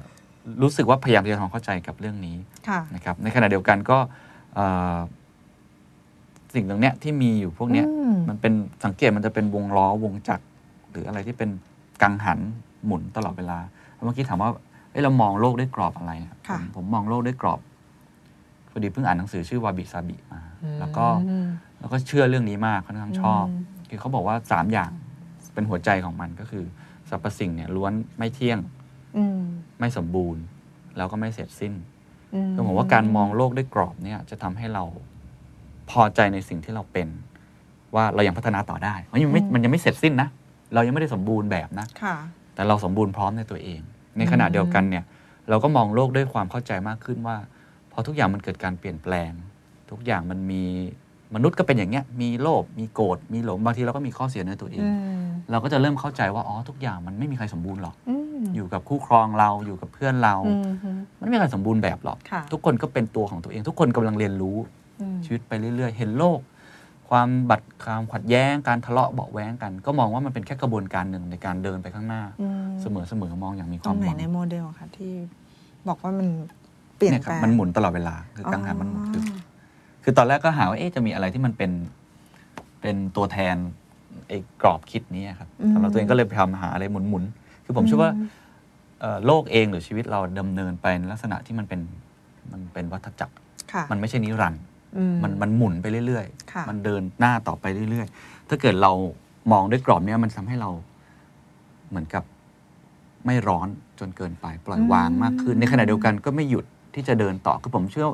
Speaker 3: รู้สึกว่าพยายามที่จะทำความเข้าใจกับเรื่องนี้
Speaker 4: ค่ะ
Speaker 3: นะครับในขณะเดียวกันก็เอ่อสิ่งตรงเนี้ยที่มีอยู่พวกเนี้ย
Speaker 4: อืม
Speaker 3: มันเป็นสังเกตมันจะเป็นวงล้อวงจักร หรืออะไรที่เป็นกังหันหมุนตลอดเวลาเมื่อกี้ถามว่าเอ้ยเรามองโลกด้วยกรอบอะไรนะครับผ
Speaker 4: ค่ะ
Speaker 3: มผมมองโลกด้วยกรอบพอดีเพิ่งอ่านหนังสือชื่อวาบิซาบิมาแล้วก็
Speaker 4: อืม
Speaker 3: แล้วก็เชื่อเรื่องนี้มากค่อนข้างชอบ
Speaker 4: อืม
Speaker 3: คือเขาบอกว่าสามอย่างเป็นหัวใจของมันก็คือ สรรพสิ่งเนี่ยล้วนไม่เที่ยง
Speaker 4: อืม
Speaker 3: ไม่สมบูรณ์ แล้วก็ไม่เสร็จสิ้น
Speaker 4: อื
Speaker 3: ก็ผมว่าการมองโลกด้วยกรอบเนี่ยจะทำให้เราพอใจในสิ่งที่เราเป็น ว่าเรายังพัฒนาต่อได้มันยังไม่มันยังไม่เสร็จสิ้นนะเรายังไม่ได้สมบูรณ์แบบนะ
Speaker 4: ค่ะ
Speaker 3: แต่เราสมบูรณ์พร้อมในตัวเอง ในขณะเดียวกันเนี่ย เราก็มองโลกด้วยความเข้าใจมากขึ้นว่าพอทุกอย่างมันเกิดการเปลี่ยนแปลง ทุกอย่างมันมี มนุษย์ก็เป็นอย่างเงี้ยมีโลภมีโกรธมีหลงบางทีเราก็มีข้อเสียในตัวเอง
Speaker 4: อืม
Speaker 3: เราก็จะเริ่มเข้าใจว่าอ๋อทุกอย่างมันไม่มีใครสมบูรณ์หรอก
Speaker 4: อืม
Speaker 3: อยู่กับคู่ครองเราอยู่กับเพื่อนเรา
Speaker 4: อืมฮึ
Speaker 3: มันไม่มีใครสมบูรณ์แบบหรอก
Speaker 4: ค่ะ
Speaker 3: ทุกคนก็เป็นตัวของตัวเอง ทุกคนกำลังเรียนรู้
Speaker 4: อืม
Speaker 3: ชีวิตไปเรื่อย ๆ เห็นโลก ความบัดความขัดแย้งการทะเลาะเบาะแว้งกัน ก็มองว่ามันเป็นแค่กระบวนการหนึ่งในการเดินไปข้างหน้า
Speaker 4: อืม
Speaker 3: เสมอเสมอมองอย่างมีค
Speaker 4: ตร
Speaker 3: วาม
Speaker 4: งไหน
Speaker 3: หวัง
Speaker 4: ในโมเดลค่ะที่บอกว่ามันเปลี่ยน
Speaker 3: เนี่ยค
Speaker 4: แป
Speaker 3: รับ
Speaker 4: ลง
Speaker 3: มันหมุนตลอดเวลาคือกังหันมันหมุน คือคือตอนแรกก็หาว่าเอ๊ะจะมีอะไรที่มันเป็นเป็นตัวแทนไอ้กรอบคิดนี้ครับ
Speaker 4: อืม
Speaker 3: สำหรับตัวเองก็เลยพยายามหาอะไรหมุนๆคือผมเชื่อว่าเอ่อโลกเองหรือชีวิตเราดำเนินไปในลักษณะที่มันเป็นมันเป็นวัฏจักร
Speaker 4: ค่ะ
Speaker 3: มันไม่ใช่นิรันดร์
Speaker 4: อื
Speaker 3: มันมันหมุนไปเรื่อย
Speaker 4: ค่ะ
Speaker 3: ๆมันเดินหน้าต่อไปเรื่อยๆ ถ้าเกิดเรามองด้วยกรอบเนี้ยมันทำให้เราเหมือนกับไม่ร้อนจนเกินไป ปล่อยวางมากขึ้น ในขณะเดียวกันก็ไม่หยุดที่จะเดินต่อคือผมเชื่อ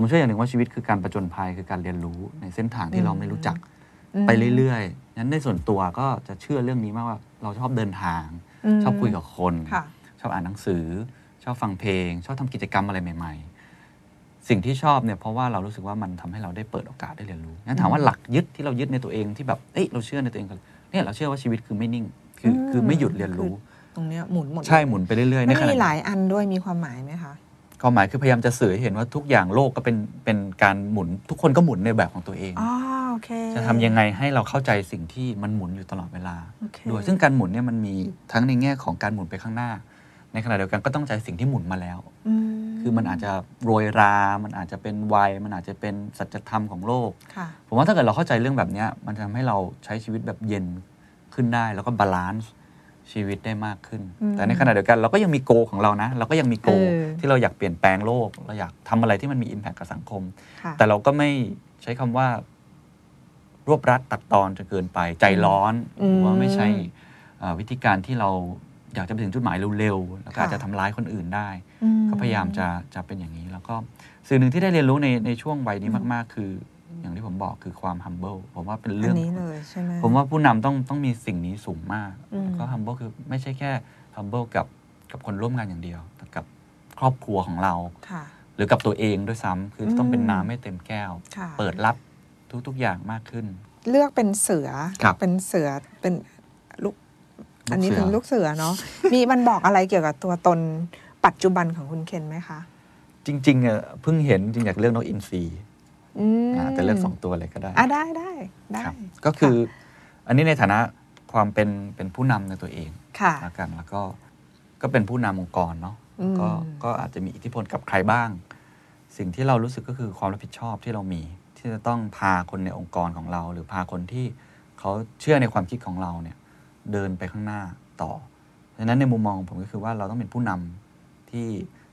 Speaker 3: ผมเชื่ออย่างหนึ่งว่าชีวิตคือการประจนภัยคือการเรียนรู้ในเส้นทางที่เราไม่รู้จัก
Speaker 4: ม
Speaker 3: ไปเรื่อยๆนั้นในส่วนตัวก็จะเชื่อเรื่องนี้มากว่าเราชอบเดินทาง
Speaker 4: ม
Speaker 3: ชอบคุยกับคน
Speaker 4: ค่ะ
Speaker 3: ชอบอ่านหนังสือ ชอบฟังเพลง ชอบทำกิจกรรมอะไรใหม่ ๆ สิ่งที่ชอบเนี่ยเพราะว่าเรารู้สึกว่ามันทำให้เราได้เปิดโอกาสได้เรียนรู้งั้นถามว่าหลักยึดที่เรายึดในตัวเองที่แบบเอ้ยเราเชื่อในตัวเองกันเนี่ยเราเชื่อว่าชีวิตคือไม่นิ่งคืออ
Speaker 4: ม
Speaker 3: คือไม่หยุดเรียนรู้
Speaker 4: ตรงเนี้ยหมุนหมด
Speaker 3: ใช่หมุนไปเรื่อยๆใน
Speaker 4: ไม่
Speaker 3: ขณะ
Speaker 4: มีหลายอันด้วยมีความหมายไหมคะ
Speaker 3: ความหมายคือพยายามจะสื่อให้เห็นว่าทุกอย่างโลกก็เป็นเป็นการหมุน ทุกคนก็หมุนในแบบของตัวเอง
Speaker 4: อ๋อโอเค
Speaker 3: จะทำยังไงให้เราเข้าใจสิ่งที่มันหมุนอยู่ตลอดเวลา
Speaker 4: โอเค
Speaker 3: ด้วยซึ่งการหมุนเนี่ยมันมีทั้งในแง่ของการหมุนไปข้างหน้า ในขณะเดียวกันก็ต้องใจสิ่งที่หมุนมาแล้ว
Speaker 4: อืม
Speaker 3: คือมันอาจจะโรยรา มันอาจจะเป็นวัย มันอาจจะเป็นสัจธรรมของโลก
Speaker 4: ค่ะ
Speaker 3: ผมว่าถ้าเกิดเราเข้าใจเรื่องแบบเนี้ยมันจะทำให้เราใช้ชีวิตแบบเย็นขึ้นได้แล้วก็ balance ชีวิตได้มากขึ้น
Speaker 4: อืม
Speaker 3: แต่ในขณะเดียวกันเราก็ยังมี goal ของเรานะ เราก็ยังมี goal
Speaker 4: เออ
Speaker 3: ที่เราอยากเปลี่ยนแปลงโลก เราอยากทำอะไรที่มันมี impact กับสังคม
Speaker 4: ค่ะ
Speaker 3: แต่เราก็ไม่ใช้คำว่ารวบรัดตัดตอนจนเกินไปใจร้อน
Speaker 4: อืม
Speaker 3: หรือว่าไม่ใช่เอ่อวิธีการที่เราอยากจะไปถึงจุดหมายเร็วๆ แล้วก็
Speaker 4: ค่ะ
Speaker 3: อาจจะทำร้ายคนอื่นได้
Speaker 4: อื
Speaker 3: ก็พยายามจะจะเป็นอย่างนี้ แล้วก็สิ่งหนึ่งที่ได้เรียนรู้ในในช่วงวัยนี้มาก ๆ คือ อย่างที่ผมบอกคือความ humble ผมว่าเป็น
Speaker 4: อั
Speaker 3: เรื่อง
Speaker 4: นนี้เลยใช่ไหม
Speaker 3: ผมว่าผู้นำต้องต้องมีสิ่งนี้สูงมาก
Speaker 4: อืม
Speaker 3: แล้วก็ humble คือไม่ใช่แค่ humble กับกับคนร่วมงานอย่างเดียว แต่กับครอบครัวของเรา
Speaker 4: ค่ะ
Speaker 3: หรือกับตัวเองด้วยซ้ำคือต้องเป็น
Speaker 4: อืม
Speaker 3: น้ำไม่เต็มแก้ว
Speaker 4: ค่ะ
Speaker 3: เปิดรับทุกๆอย่างมากขึ้น
Speaker 4: เลือกเป็นเสือ
Speaker 3: ครับ
Speaker 4: เป็นเสือเป็นลูก
Speaker 3: ลูกเสืออั
Speaker 4: อันนี้เป็นลูกเสือเนาะมีมันบอกอะไรเกี่ยวกับตัวตนปัจจุบันของคุณเคนไหมคะ
Speaker 3: จริงๆอะเพิ่งเห็นจริงอยากเลือกนกอินทรี
Speaker 4: อืม
Speaker 3: อ่าแต่เลือกสองตัวเลยก็ได้
Speaker 4: อะได้ได้ได้
Speaker 3: ครับก็คืออันนี้ในฐานะความเป็นเป็นผู้นำในตัวเอง
Speaker 4: ค่ะ
Speaker 3: ละกันแล้วก็ก็เป็นผู้นำองค์กรเนาะ
Speaker 4: อืม
Speaker 3: ก็ก็อาจจะมีอิทธิพลกับใครบ้าง สิ่งที่เรารู้สึกก็คือความรับผิดชอบที่เรามี ที่จะต้องพาคนในองค์กรของเรา หรือพาคนที่เขาเชื่อในความคิดของเราเนี่ยเดินไปข้างหน้าต่อดังนั้นในมุมมองของผมก็คือว่าเราต้องเป็นผู้นำที่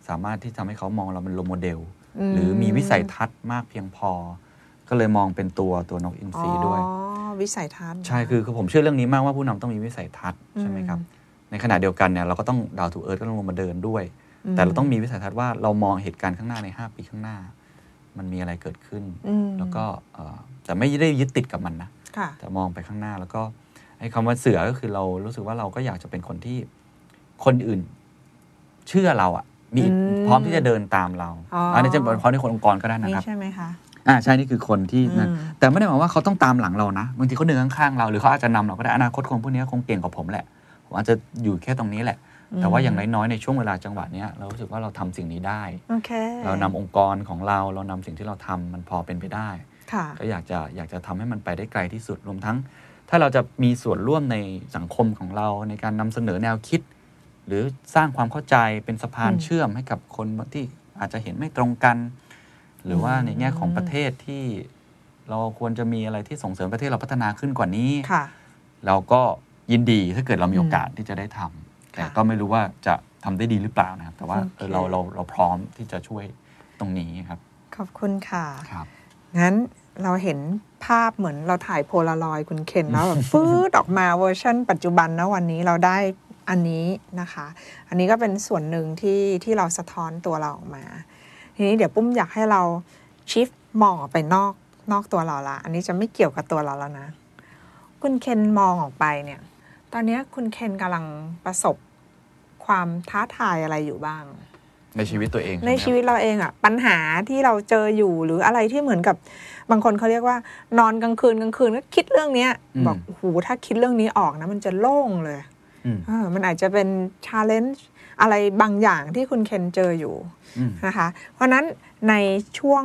Speaker 3: สามารถที่ทำให้เขามองเราเป็นโรโมเดล
Speaker 4: ม
Speaker 3: หรือมีวิสัยทัศน์มากเพียงพอ ก็เลยมองเป็นตัวตัวนกอินทรีด้วย
Speaker 4: อ๋อวิสัยทัศน์
Speaker 3: ใช่คือคือผมเชื่อเรื่องนี้มากว่าผู้นำต้องมีวิสัยทัศน์ใช่ไหมครับในขณะเดียวกันเนี่ยเราก็ต้องดาวทูเอิร์ธก็ต้องลงมาเดินด้วย
Speaker 4: ม
Speaker 3: แต่เราต้องมีวิสัยทัศน์ว่าเรามองเหตุการณ์ข้างหน้าใน 5 ปีข้างหน้า มันมีอะไรเกิดขึ้น
Speaker 4: อืม
Speaker 3: แล้วก็เอ่อแต่ไม่ได้ยึดติดกับมันนะ
Speaker 4: ค่ะ
Speaker 3: แต่มองไปข้างหน้าแล้วก็ไอ้คำว่าเสือก็คือเรารู้สึกว่าเราก็อยากจะเป็นคนที่คนอื่น เชื่อเราอะ มี
Speaker 4: อืม
Speaker 3: พร้อมที่จะเดินตามเรา
Speaker 4: อ๋ออั
Speaker 3: อันนี้จะเป็นพร้อมในคนองค์กรก็ได้นะ
Speaker 4: นี่
Speaker 3: ครับ
Speaker 4: ใช่ไหมคะ
Speaker 3: อ่าใช่นี่คือคนที่นั่น
Speaker 4: อืม
Speaker 3: แต่ไม่ได้หมายว่าเขาต้องตามหลังเรานะบางทีเขาเดินข้างๆเราหรือเขาอาจจะนำเราก็ได้อนาคตคนพวกนี้คงเก่งกว่าผมแหละผมอาจจะอยู่แค่ตรงนี้แหละ แต่ว่าอย่างน้อยๆในช่วงเวลาจังหวะเนี้ยเรารู้สึกว่าเราทำสิ่งนี้ได้
Speaker 4: โอเค
Speaker 3: เรานำองค์กรของเราเรานำสิ่งที่เราทำมันพอเป็นไปได้
Speaker 4: ค่ะ
Speaker 3: ก็อยากจะอยากจะทำให้มันไปได้ไกลที่สุดรวมทั้ง ถ้าเราจะมีส่วนร่วมในสังคมของเราในการนำเสนอแนวคิด หรือสร้างความเข้าใจเป็นสะพาน
Speaker 4: อืม
Speaker 3: เชื่อมให้กับคนที่อาจจะเห็นไม่ตรงกัน หรือว่าในแง่ของประเทศที่เราควรจะมีอะไรที่ส่งเสริมประเทศเราพัฒนาขึ้นกว่านี้
Speaker 4: ค่ะ
Speaker 3: เราก็ยินดีถ้าเกิดเรามี
Speaker 4: อืม
Speaker 3: โอกาสที่จะได้ทำแต่
Speaker 4: ค่ะ
Speaker 3: ก็ไม่รู้ว่าจะทำได้ดีหรือเปล่านะครับ แต่ว่า
Speaker 4: โอเค
Speaker 3: เออเราเราเราพร้อมที่จะช่วยตรงนี้ครับ
Speaker 4: ขอบคุณค่ะ
Speaker 3: ครับ
Speaker 4: งั้นเราเห็นภาพเหมือนเราถ่ายโพลารอยด์คุณเคนแล้วแบบฟืดออกมาเวอร์ชันปัจจุบันนะวันนี้เราได้ อันนี้นะคะ อันนี้ก็เป็นส่วนหนึ่งที่ที่เราสะท้อนตัวเราออกมา ทีนี้เดี๋ยวปุ้มอยากให้เราชิฟมองออกไปนอกนอกตัวเราละ อันนี้จะไม่เกี่ยวกับตัวเราแล้วนะ คุณเคนมองออกไปเนี่ย ตอนนี้คุณเคนกำลังประสบความท้าทายอะไรอยู่บ้าง
Speaker 3: ในในชีวิตตัวเอง
Speaker 4: ใน
Speaker 3: ช่ไหมครับ
Speaker 4: ชีวิตเราเองอะปัญหาที่เราเจออยู่หรืออะไรที่เหมือนกับบางคนเขาเรียกว่า นอนกลางคืนกลางคืนก็คิดเรื่องเนี้ย บอกโอ้โหถ้าคิดเรื่องนี้ออกนะ มันจะโล่งเลย
Speaker 3: อื ม
Speaker 4: เออมันอาจจะเป็นชาเลนจ์อะไรบางอย่างที่คุณเคนเจออยู่
Speaker 3: อืม
Speaker 4: นะคะ เพราะฉะนั้นในช่วง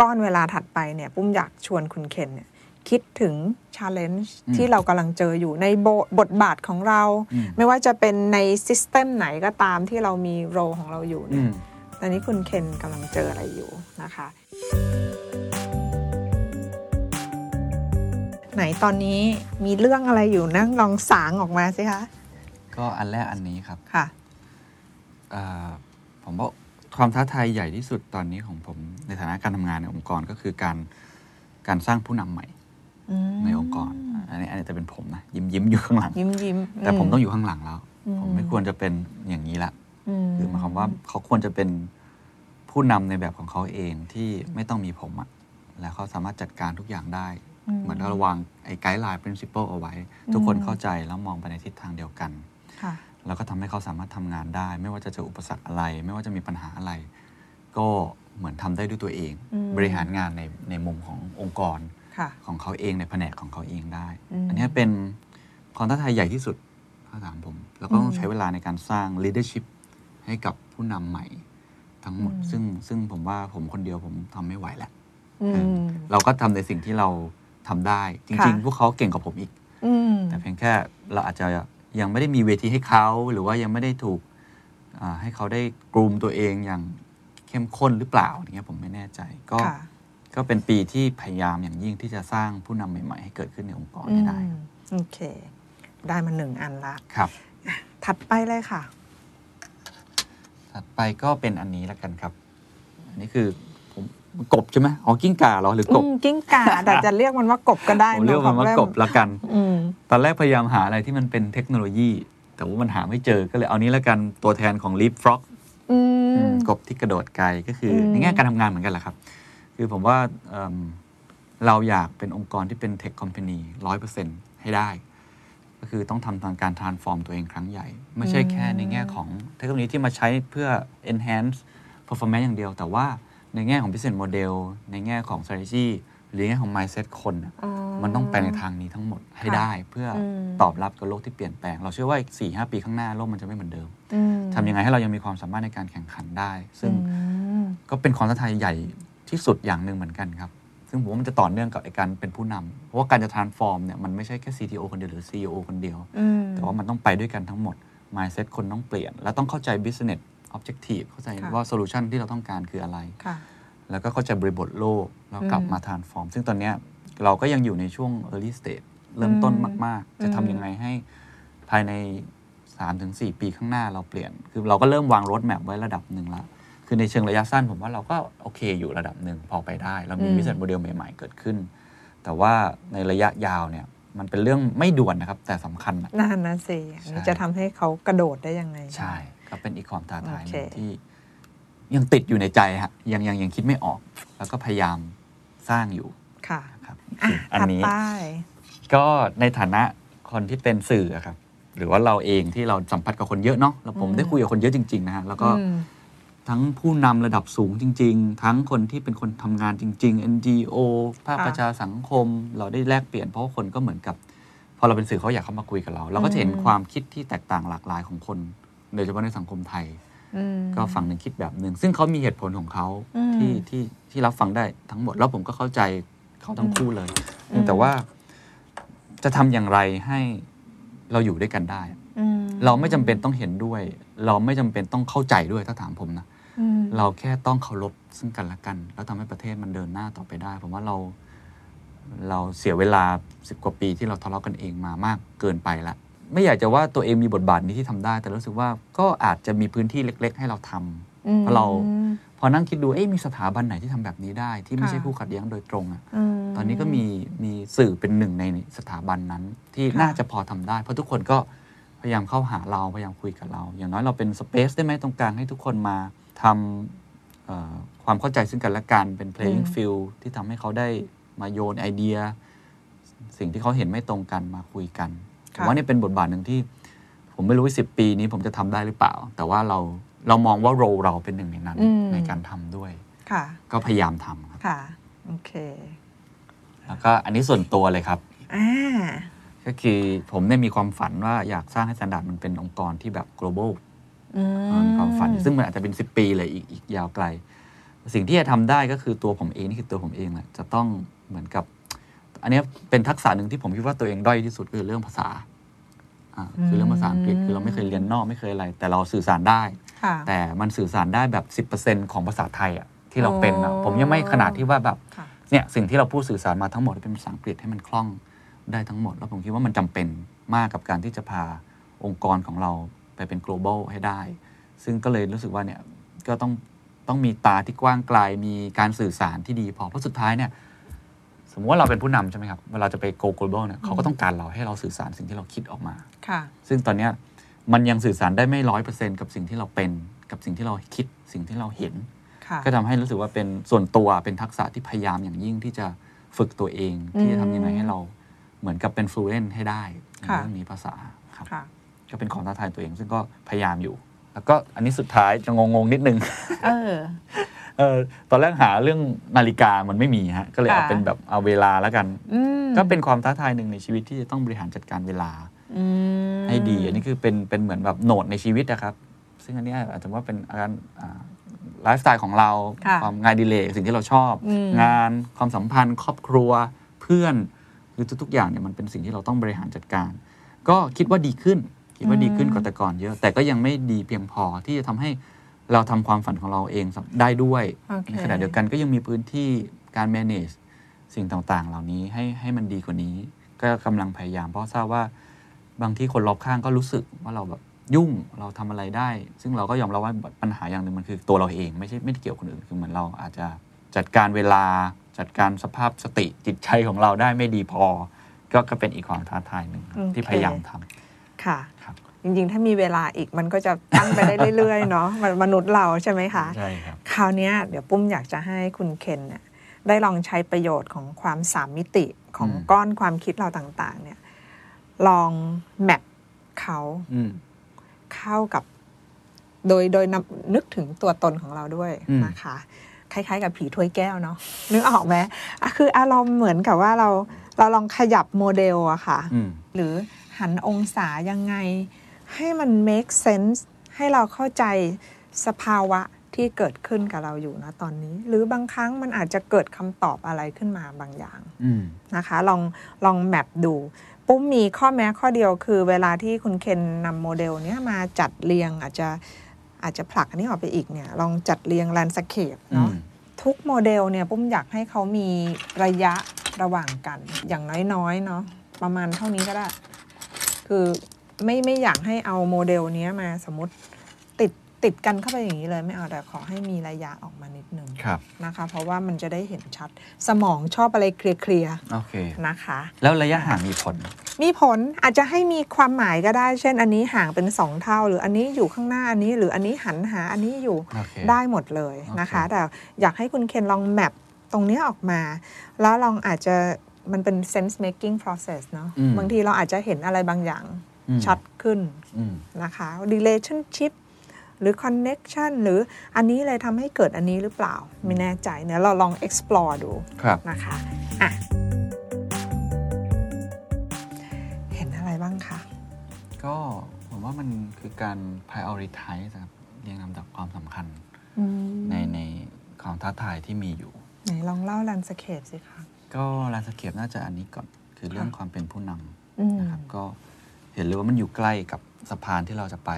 Speaker 4: ก้อนเวลาถัดไปเนี่ยปุ้มอยากชวนคุณเคนเนี่ยคิดถึง challenge
Speaker 3: อืม
Speaker 4: ที่เรากำลังเจออยู่ในบทบทบาทของเรา
Speaker 3: อืม
Speaker 4: ไม่ว่าจะเป็นใน system ไหนก็ตามที่เรามี role ของเราอยู่
Speaker 3: อื
Speaker 4: เนี่ย
Speaker 3: ม
Speaker 4: ตอนนี้คุณเคนกำลังเจออะไรอยู่นะคะ ไหนตอนนี้มีเรื่องอะไรอยู่นั่งลองสางออกมาสิคะ
Speaker 3: ก็อันแรกอันนี้ครับ
Speaker 4: ค่ะ
Speaker 3: เอ่อผมว่าความท้าทายใหญ่ที่สุดตอนนี้ของผมในฐานะการทำงานในองค์กรก็คือการการสร้างผู้นำใหม่
Speaker 4: อืม
Speaker 3: ในองค์กรอันนี้อันนี้จะเป็นผมนะยิ้มยิ้มอยู่ข้างหลัง
Speaker 4: ยิ้มยิ้ม
Speaker 3: แต่ผมต้องอยู่ข้างหลังแล้ว
Speaker 4: อืม
Speaker 3: ผมไม่ควรจะเป็นอย่างนี้ละ
Speaker 4: ม
Speaker 3: คือหมายความว่าเขาควรจะเป็นผู้นำในแบบของเขาเองที่ไม่ต้องมีผมอะแล้วเขาสามารถจัดการทุกอย่างได้ เหมือนเราวางไอ้ไกด์ไลน์ principle เอาไว้ ทุกคนเข้าใจแล้วมองไปในทิศทางเดียวกัน
Speaker 4: ค่ะ
Speaker 3: แล้วก็ทำให้เขาสามารถทำงานได้ ไม่ว่าจะเจออุปสรรคอะไร ไม่ว่าจะมีปัญหาอะไร ก็เหมือนทำได้ด้วยตัวเอง
Speaker 4: อืม
Speaker 3: บริหารงานในในมุมขององค์กร
Speaker 4: ค่ะ
Speaker 3: ของเขาเองในแผนกของเขาเองได้
Speaker 4: อืม
Speaker 3: อันนี้เป็นความท้าทายใหญ่ที่สุดถ้าถามผม แล้วก็ต้อ
Speaker 4: อื
Speaker 3: ง
Speaker 4: ม
Speaker 3: ใช้เวลาในการสร้าง leadership ให้กับผู้นำใหม่ทั้งหมด
Speaker 4: อืม
Speaker 3: ซึ่งซึ่งผมว่าผมคนเดียวผมทำไม่ไหวแหละ
Speaker 4: อืม
Speaker 3: เราก็ทำในสิ่งที่เราทำได้ จริง
Speaker 4: ค่ะ
Speaker 3: ๆพวกเขาเก่งกว่าผมอีก
Speaker 4: อืม
Speaker 3: แต่เพียงแค่เราอาจจะ ยังไม่ได้มีเวทีให้เขาหรือว่ายังไม่ได้ถูกอ่าให้เขาได้กรูมตัวเองอย่างเข้มข้นหรือเปล่าอย่างเงี้ยผมไม่แน่ใจก็
Speaker 4: ค่ะ
Speaker 3: ก็เป็นปีที่พยายามอย่างยิ่งที่จะสร้างผู้นำใหม่ ๆ ให้เกิดขึ้นในองค์กรให้ได้
Speaker 4: อืมโอเค ได้มาหนึ่งอันละ
Speaker 3: ครับ
Speaker 4: ถัดไปเลยค่ะ
Speaker 3: ถัดไปก็เป็นอันนี้แล้วกันครับ อันนี้คือผม กบใช่ไหมอ๋อกิ้งก่าเหรอหรือกบ
Speaker 4: อืมกิ้งก่าแต่จะเรียกมันว่ากบก็ได้
Speaker 3: ผมเรียกมันว่ากบละกัน
Speaker 4: อืม
Speaker 3: ตอนแรกพยายามหาอะไรที่มันเป็นเทคโนโลยี แต่ว่ามันหาไม่เจอก็เลยเอานี้แล้วกันตัวแทนของ Leap Frog
Speaker 4: อืม
Speaker 3: กบที่กระโดดไกลก็คืออ
Speaker 4: ม
Speaker 3: ในแง่การทำงานเหมือนกันแหละครับ คือผมว่าเอิ่มเราอยากเป็นองค์กรที่เป็นเทคคอมพานีร้อยเปอร์เซ็นให้ได้ ก็คือต้องทำทางการ transform ตัวเองครั้งใหญ่ ไม่ใช่แค่ในแง่ของเทคโนโลยีที่มาใช้เพื่อ enhance performance อย่างเดียว แต่ว่า ในแง่ของ business model ในแง่ของ strategy หรือในแง่ของ mindset คนน่ะ
Speaker 4: อ๋อ
Speaker 3: มันต้องไปในทางนี้ทั้งหมดให้
Speaker 4: ค่ะ
Speaker 3: ได้ เพื่ออ
Speaker 4: ม
Speaker 3: ตอบรับกับโลกที่เปลี่ยนแปลง เราเชื่อว่าอีก4 5 ปีข้างหน้าโลกมันจะไม่เหมือนเดิม
Speaker 4: อืม
Speaker 3: ทำยังไงให้เรายังมีความสามารถในการแข่งขันได้ ซึ่ง
Speaker 4: อืม
Speaker 3: ก็เป็นความท้าทายใหญ่ที่สุดอย่างหนึ่งเหมือนกันครับ ซึ่งผมว่ามันจะต่อเนื่องกับไอ้การเป็นผู้นำเพราะว่าการจะ transform เนี่ยมันไม่ใช่แค่ CTO คนเดียวหรือ CEO คนเดียว
Speaker 4: อืม
Speaker 3: แต่ว่ามันต้องไปด้วยกันทั้งหมด mindset คนต้องเปลี่ยน แล้วต้องเข้าใจ business objective เข้าใจ
Speaker 4: ค่ะ
Speaker 3: ว่า solution ที่เราต้องการคืออะไร
Speaker 4: ค่ะ
Speaker 3: แล้วก็เข้าใจบริบทโลก แล้วกลับ
Speaker 4: อืม
Speaker 3: มา transform ซึ่งตอนเนี้ยเราก็ยังอยู่ในช่วง early stage เริ่มต้น
Speaker 4: อืม
Speaker 3: มาก ๆ จะ
Speaker 4: อืม
Speaker 3: ทำยังไงให้ภายใน 3-4 ปีข้างหน้าเราเปลี่ยน คือเราก็เริ่มวางรถแมพไว้ระดับหนึ่งแล้วคือในเชิงระยะสั้นผมว่าเราก็โอเคอยู่ระดับหนึ่งพอไปได้ เรามี
Speaker 4: อืม
Speaker 3: business model ใหม่ ๆ เกิดขึ้น แต่ว่าในระยะยาวเนี่ยมันเป็นเรื่องไม่ด่วนนะครับ แต่สำคัญนะ
Speaker 4: นั่นนะสิอันนี้
Speaker 3: ใช่
Speaker 4: จะทำให้เขากระโดดได้ยังไง
Speaker 3: ใช่ ก็เป็นอีกความท้าทายหนึ่ง
Speaker 4: โอเค
Speaker 3: ที่ยังติดอยู่ในใจฮะยังยังยังคิดไม่ออก แล้วก็พยายามสร้างอยู่
Speaker 4: ค่ะ
Speaker 3: ครับ
Speaker 4: อะ
Speaker 3: อัน
Speaker 4: ถัด
Speaker 3: นี้
Speaker 4: ไป
Speaker 3: ก็ในฐานะคนที่เป็นสื่ออะครับ หรือว่าเราเองที่เราสัมผัสกับคนเยอะเนาะแล้วผม
Speaker 4: อืม
Speaker 3: ได้คุยกับคนเยอะจริง ๆ นะฮะแล้วก็
Speaker 4: อืม
Speaker 3: ทั้งผู้นำระดับสูงจริง ๆ ทั้งคนที่เป็นคนทำงานจริง ๆ NGO ภาค
Speaker 4: ค่ะ
Speaker 3: ประชาสังคม เราได้แลกเปลี่ยนเพราะว่าคนก็เหมือนกับ พอเราเป็นสื่อเขาอยากเข้ามาคุยกับเรา เราก็จะเห็น
Speaker 4: อืม
Speaker 3: ความคิดที่แตกต่างหลากหลายของคน โดยเฉพาะในสังคมไทย
Speaker 4: อืม
Speaker 3: ก็ฝั่งหนึ่งคิดแบบหนึ่งซึ่งเขามีเหตุผลของเขา
Speaker 4: อืม
Speaker 3: ที่ที่ที่รับฟังได้ทั้งหมด แล้วผมก็เข้าใจเขาทั้งคู่เลย
Speaker 4: อืม
Speaker 3: แต่ว่าจะทำอย่างไรให้เราอยู่ด้วยกันได้
Speaker 4: อืม
Speaker 3: เราไม่จำเป็นต้องเห็นด้วย เราไม่จำเป็นต้องเข้าใจด้วยถ้าถามผมนะ
Speaker 4: อืม
Speaker 3: เราแค่ต้องเคารพซึ่งกันและกัน แล้วทำให้ประเทศมันเดินหน้าต่อไปได้ ผมว่าเราเราเสียเวลาสิบกว่าปีที่เราทะเลาะกันเองมามากเกินไปละ ไม่อยากจะว่าตัวเองมีบทบาทนี้ที่ทำได้ แต่รู้สึกว่าก็อาจจะมีพื้นที่เล็ก ๆ ให้เราทำ
Speaker 4: อืม
Speaker 3: เพราะเราพอนั่งคิดดูเอ๊ะมีสถาบันไหนที่ทำแบบนี้ได้ ที่ไม่ใช่
Speaker 4: ค่ะ
Speaker 3: คู่ขัดแย้งโดยตรงอะ
Speaker 4: ม
Speaker 3: ตอนนี้ก็มีมีสื่อเป็นหนึ่งในสถาบันนั้น ที่
Speaker 4: ค่ะ
Speaker 3: น่าจะพอทำได้ เพราะทุกคนก็พยายามเข้าหาเราพยายามคุยกับเรา อย่างน้อยเราเป็นสเปซได้ไหมตรงกลางให้ทุกคนมาทำเอ่อความเข้าใจซึ่งกันและกันเป็น playing field ที่ทำให้เขาได้มาโยนไอเดีย สิ่งที่เขาเห็นไม่ตรงกันมาคุยกัน ผมว่านี่เป็นบทบาทหนึ่งที่ ผมไม่รู้ว่าสิปีนี้ผมจะทำได้หรือเปล่า แต่ว่าเราเรามองว่าโรเราเป็นหนึ่งในนั้น
Speaker 4: อืม
Speaker 3: ในการทำด้วย
Speaker 4: ค่ะ
Speaker 3: ก็พยายามทำครับ
Speaker 4: ค่ะโอเค
Speaker 3: แล้วก็อันนี้ส่วนตัวเลยครับ
Speaker 4: อ่า
Speaker 3: ก็คือผมเนี่ยมีความฝันว่าอยากสร้างให้ Standard มันเป็นองค์กรที่แบบ global
Speaker 4: อื
Speaker 3: เออมีความฝัน ซึ่งมันอาจจะเป็น 10 ปีเลยอีกอีกยาวไกล สิ่งที่จะทำได้ก็คือตัวผมเอง นี่คือตัวผมเองแหละจะต้องเหมือนกับ อันเนี้ยเป็นทักษะหนึ่งที่ผมคิดว่าตัวเองด้อยที่สุดคือเรื่องภาษาอ่าคือเรื่องภาษาอังกฤษคือเราไม่เคยเรียนนอกไม่เคยอะไร แต่เราสื่อสารได้
Speaker 4: ค่ะ
Speaker 3: แต่มันสื่อสารได้แบบ 10%ของภาษาไทยอะที่เราเป็นอะ
Speaker 4: อ๋อ
Speaker 3: ผมยังไม่ขนาดที่ว่าแบบ
Speaker 4: ค่ะ
Speaker 3: เนี่ยสิ่งที่เราพูดสื่อสารมาทั้งหมดเป็นภาษาอังกฤษให้มันคล่องได้ทั้งหมด แล้วผมคิดว่ามันจำเป็นมากกับการที่จะพาองค์กรของเราไปเป็น global ให้ได้ ซึ่งก็เลยรู้สึกว่าเนี่ยก็ต้องต้องมีตาที่กว้างไกลมีการสื่อสารที่ดีพอเพราะสุดท้ายเนี่ย สมมติว่าเราเป็นผู้นำใช่ไหมครับ เวลาจะไป go global เนี่ยเขาก็ต้องการเราให้เราสื่อสารสิ่งที่เราคิดออกมา
Speaker 4: ค่ะ
Speaker 3: ซึ่งตอนเนี้ยมันยังสื่อสารได้ไม่ร้อยเปอร์เซ็นกับสิ่งที่เราเป็น กับสิ่งที่เราคิดสิ่งที่เราเห็น
Speaker 4: ค่ะ
Speaker 3: ก็ทำให้รู้สึกว่าเป็นส่วนตัวเป็นทักษะที่พยายามอย่างยิ่งที่จะฝึกตัวเอง ที่จะทำยังไงให้เราเหมือนกับเป็น fluent ให้ได้ใน
Speaker 4: ค่ะ
Speaker 3: เรื่องนี้ภาษาครับ
Speaker 4: ค่ะ
Speaker 3: ก็เป็นของท้าทายตัวเองซึ่งก็พยายามอยู่ แล้วก็อันนี้สุดท้ายจะงงๆนิดนึง
Speaker 4: เออ
Speaker 3: เออตอนแรกหาเรื่องนาฬิกามันไม่มีฮะก็เลยเอา
Speaker 4: ค่ะ
Speaker 3: เป็นแบบเอาเวลาแล้วกัน
Speaker 4: อืม
Speaker 3: ก็เป็นความท้าทายหนึ่งในชีวิตที่จะต้องบริหารจัดการเวลา
Speaker 4: อืม
Speaker 3: ให้ดี อันนี้คือเป็นเป็นเหมือนแบบโหนดในชีวิตนะครับ ซึ่งอันเนี้ยอาจจะว่าเป็นอาการไลฟ์สไตล์ของเรา
Speaker 4: ค่ะ
Speaker 3: ความงานอดีเลกสิ่งที่เราชอบ
Speaker 4: อืม
Speaker 3: งานความสัมพันธ์ ครอบครัวเพื่อนคือทุกๆอย่างเนี่ยมันเป็นสิ่งที่เราต้องบริหารจัดการ ก็คิดว่าดีขึ้น คิดว่าดีขึ้นกว่าแต่ก่อนเยอะ แต่ก็ยังไม่ดีเพียงพอที่จะทำให้ เราทำความฝันของเราเองได้ด้วย
Speaker 4: โอเค
Speaker 3: ในขณะเดียวกันก็ยังมีพื้นที่การ manage สิ่งต่างๆ เหล่านี้ให้ให้มันดีกว่านี้ ก็กำลังพยายามเพราะทราบว่าบางที่คนรอบข้างก็รู้สึกว่าเราแบบยุ่งเราทำอะไรได้ ซึ่งเราก็ยอมรับว่าปัญหาอย่างหนึ่งมันคือตัวเราเอง ไม่ใช่ไม่ได้เกี่ยวกับคนอื่นคือเหมือนเราอาจจะจัดการเวลาจัดการสภาพสติจิตใจของเราได้ไม่ดีพอ ก็ก็เป็นอีกความท้าทายหนึ่งครับ
Speaker 4: โอเค
Speaker 3: ที่พยายามทำ
Speaker 4: ค่ะ
Speaker 3: ครับ
Speaker 4: จริงๆ ถ้ามีเวลาอีกมันก็จะตั้งไปได้เรื่อยๆเนาะมันมนุษย์เราใช่ไหมคะ
Speaker 3: ใช่ครับ
Speaker 4: คราวเนี้ยเดี๋ยวปุ้มอยากจะให้คุณเคนเนี่ยได้ลองใช้ประโยชน์ของความสามมิติของ
Speaker 3: อืม
Speaker 4: ก้อนความคิดเราต่างๆ เนี่ย ลองแมปเขา
Speaker 3: อืม
Speaker 4: เข้ากับโดยโดยนำนึกถึงตัวตนของเราด้วย
Speaker 3: อืม
Speaker 4: นะคะ คล้ายๆ กับผีถ้วยแก้วเนาะนึกออกไหมอะคืออารมณ์เหมือนกับว่าเราเราลองขยับโมเดลอะค่ะ
Speaker 3: อืม
Speaker 4: หรือหันองศายังไง ให้มัน make sense ให้เราเข้าใจสภาวะที่เกิดขึ้นกับเราอยู่นะตอนนี้ หรือบางครั้งมันอาจจะเกิดคำตอบอะไรขึ้นมาบางอย่าง
Speaker 3: อืม
Speaker 4: นะคะ ลองลอง map ดูปุ้มมีข้อแม้ข้อเดียวคือ เวลาที่คุณเคนนำโมเดลเนี้ยมาจัดเรียงอาจจะอาจจะผลักอันนี้ออกไปอีกเนี่ย ลองจัดเรียง landscape เนาะ
Speaker 3: อืม
Speaker 4: ทุกโมเดลเนี่ยปุ้มอยากให้เขามีระยะระหว่างกัน อย่างน้อยๆเนาะประมาณเท่านี้ก็ได้ คือ ไม่ไม่อยากให้เอาโมเดลเนี้ยมาสมมติติดติดกันเข้าไปอย่างนี้เลยไม่เอาแต่ขอให้มีระยะออกมานิดนึง
Speaker 3: ครับ
Speaker 4: นะคะ เพราะว่ามันจะได้เห็นชัดสมองชอบอะไรเคลียร์
Speaker 3: โอเค
Speaker 4: ๆนะคะ
Speaker 3: แล้วระยะห่างมีผล
Speaker 4: มีผลอาจจะให้มีความหมายก็ได้ เช่น อันนี้ห่างเป็นสองเท่า หรืออันนี้อยู่ข้างหน้าอันนี้ หรืออันนี้หันหาอันนี้อยู่
Speaker 3: โอเค
Speaker 4: ได้หมดเลยนะคะ
Speaker 3: โอเค
Speaker 4: แต่อยากให้คุณเคนลองแมปตรงเนี้ยออกมา แล้วลองอาจจะมันเป็น sense making process เนาะ
Speaker 3: อืม
Speaker 4: บางทีเราอาจจะเห็นอะไรบางอย่าง
Speaker 3: อืม
Speaker 4: ชัดขึ้น
Speaker 3: อืม
Speaker 4: นะคะ relationship หรือ connection หรืออันนี้เลยทำให้เกิดอันนี้หรือเปล่า ไม่แน่ใจเนี่ยเราลอง explore ดู
Speaker 3: ครับ
Speaker 4: นะคะอะเห็นอะไรบ้างคะ
Speaker 3: ก็ผมว่ามันคือการ prioritize ครับเรียงลำดับความสำคัญ
Speaker 4: อืม
Speaker 3: ในในความท้าทายที่มีอยู่
Speaker 4: ไหนลองเล่า landscape สิคะ
Speaker 3: ก็แลนสเคปน่าจะอันนี้ก่อน คือเรื่อง
Speaker 4: ค่ะ
Speaker 3: ความเป็นผู้น
Speaker 4: อืมำ
Speaker 3: นะครับก็ เห็นเลยว่ามันอยู่ใกล้กับสะพานที่เราจะไป